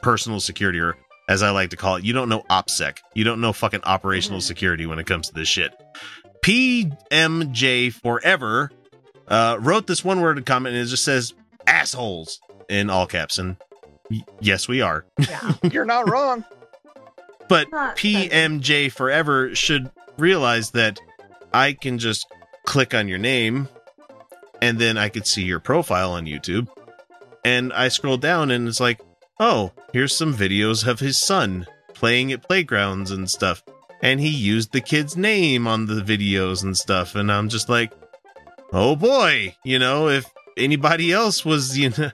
B: personal security or as i like to call it you don't know opsec. You don't know fucking operational security when it comes to this shit. Pmj forever uh, wrote this one word comment and it just says assholes in all caps. And y- yes we are [laughs]
C: You're not wrong.
B: but
G: Not
B: PMJ Forever should realize that I can just click on your name and then I could see your profile on YouTube. And I scroll down and it's like, oh, here's some videos of his son playing at playgrounds and stuff. And he used the kid's name on the videos and stuff. And I'm just like, oh boy, you know, if anybody else was, you know,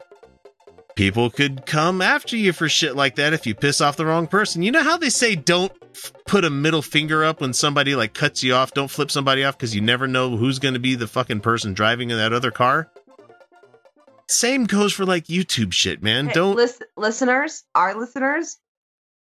B: people could come after you for shit like that if you piss off the wrong person. You know how they say don't f- put a middle finger up when somebody like cuts you off, don't flip somebody off because you never know who's going to be the fucking person driving in that other car? Same goes for like YouTube shit, man.
G: Hey,
B: don't
G: lis- listeners, our listeners,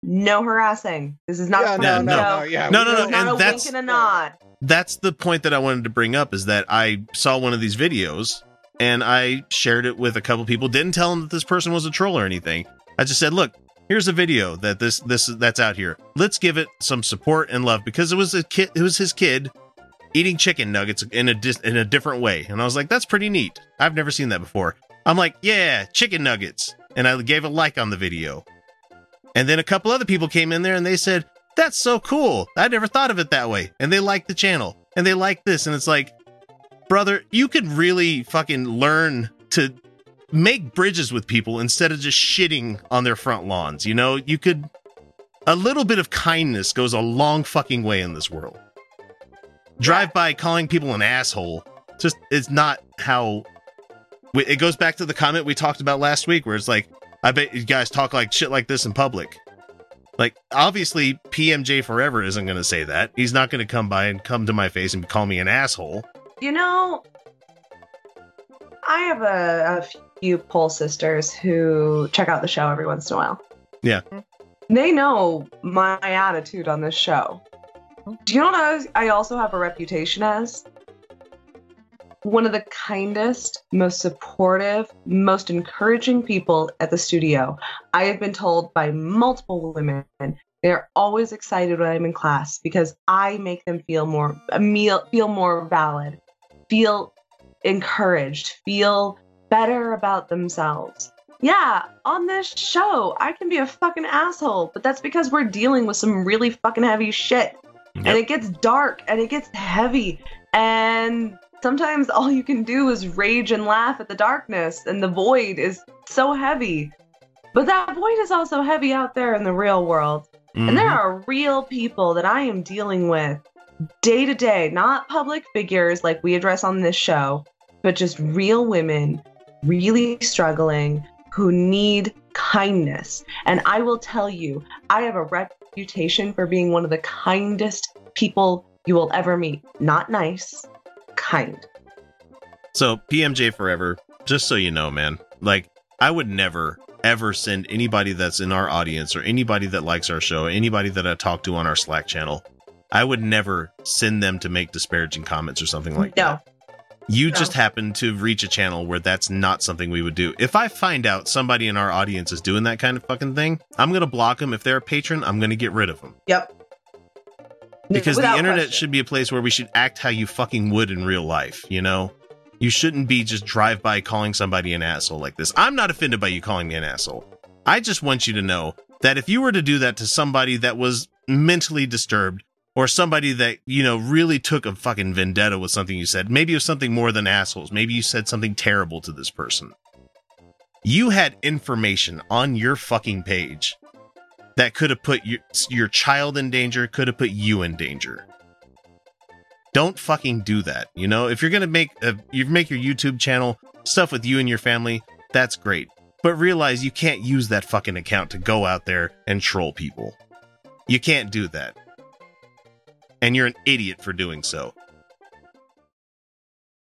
G: no harassing. This is not
C: Yeah,
G: a
C: no,
G: fun
C: no,
G: show.
C: no, yeah.
B: No, no,
G: This
B: no,
G: is not
B: and
G: a
B: that's-
G: wink and a nod.
B: that's the point that I wanted to bring up is that I saw one of these videos and I shared it with a couple people. Didn't tell them that this person was a troll or anything. I just said, "Look, here's a video that this this that's out here. Let's give it some support and love because it was a kid. It was his kid eating chicken nuggets in a dis- in a different way." And I was like, "That's pretty neat. I've never seen that before." I'm like, "Yeah, chicken nuggets," and I gave a like on the video. And then a couple other people came in there and they said, That's so cool. I never thought of it that way. And they like the channel and they like this. And it's like, brother, you could really fucking learn to make bridges with people instead of just shitting on their front lawns. You know, you could, a little bit of kindness goes a long fucking way in this world. Drive by calling people an asshole just is not how it goes back to the comment we talked about last week where it's like i bet you guys talk like shit like this in public like obviously pmj forever isn't going to say that he's not going to come by and come to my face and call me an asshole
G: You know, I have a, a few pole sisters who check out the show every once in a while.
B: yeah
G: They know my attitude on this show. Do you know what I, was, I also have a reputation as? One of the kindest, most supportive, most encouraging people at the studio. I have been told by multiple women They're always excited when I'm in class because I make them feel more feel more valid, feel encouraged, feel better about themselves. Yeah, on this show, I can be a fucking asshole, but that's because we're dealing with some really fucking heavy shit. And it gets dark and it gets heavy. And sometimes all you can do is rage and laugh at the darkness, and the void is so heavy. But that void is also heavy out there in the real world. And there
B: Mhm.
G: are real people that I am dealing with day to day, not public figures like we address on this show, but just real women really struggling who need kindness. And I will tell you, I have a reputation for being one of the kindest people you will ever meet. Not nice, kind.
B: So PMJ forever. Just so you know, man. Like I would never ever send anybody that's in our audience or anybody that likes our show, anybody that I talk to on our Slack channel. I would never send them to make disparaging comments or something like that.
G: No.
B: You
G: No.
B: just happen to reach a channel where that's not something we would do. If I find out somebody in our audience is doing that kind of fucking thing, I'm going to block them. If they're a patron, I'm going to get rid of them.
G: Yep.
B: Because
G: Without
B: the internet
G: question.
B: should be a place where we should act how you fucking would in real life, you know? You shouldn't be just drive by calling somebody an asshole like this. I'm not offended by you calling me an asshole. I just want you to know that if you were to do that to somebody that was mentally disturbed or somebody that, you know, really took a fucking vendetta with something you said, maybe it was something more than assholes. Maybe you said something terrible to this person. You had information on your fucking page that could have put your, your child in danger, could have put you in danger. Don't fucking do that. You know, if you're gonna make a, you make your YouTube channel stuff with you and your family, that's great. But realize you can't use that fucking account to go out there and troll people. You can't do that. And you're an idiot for doing so.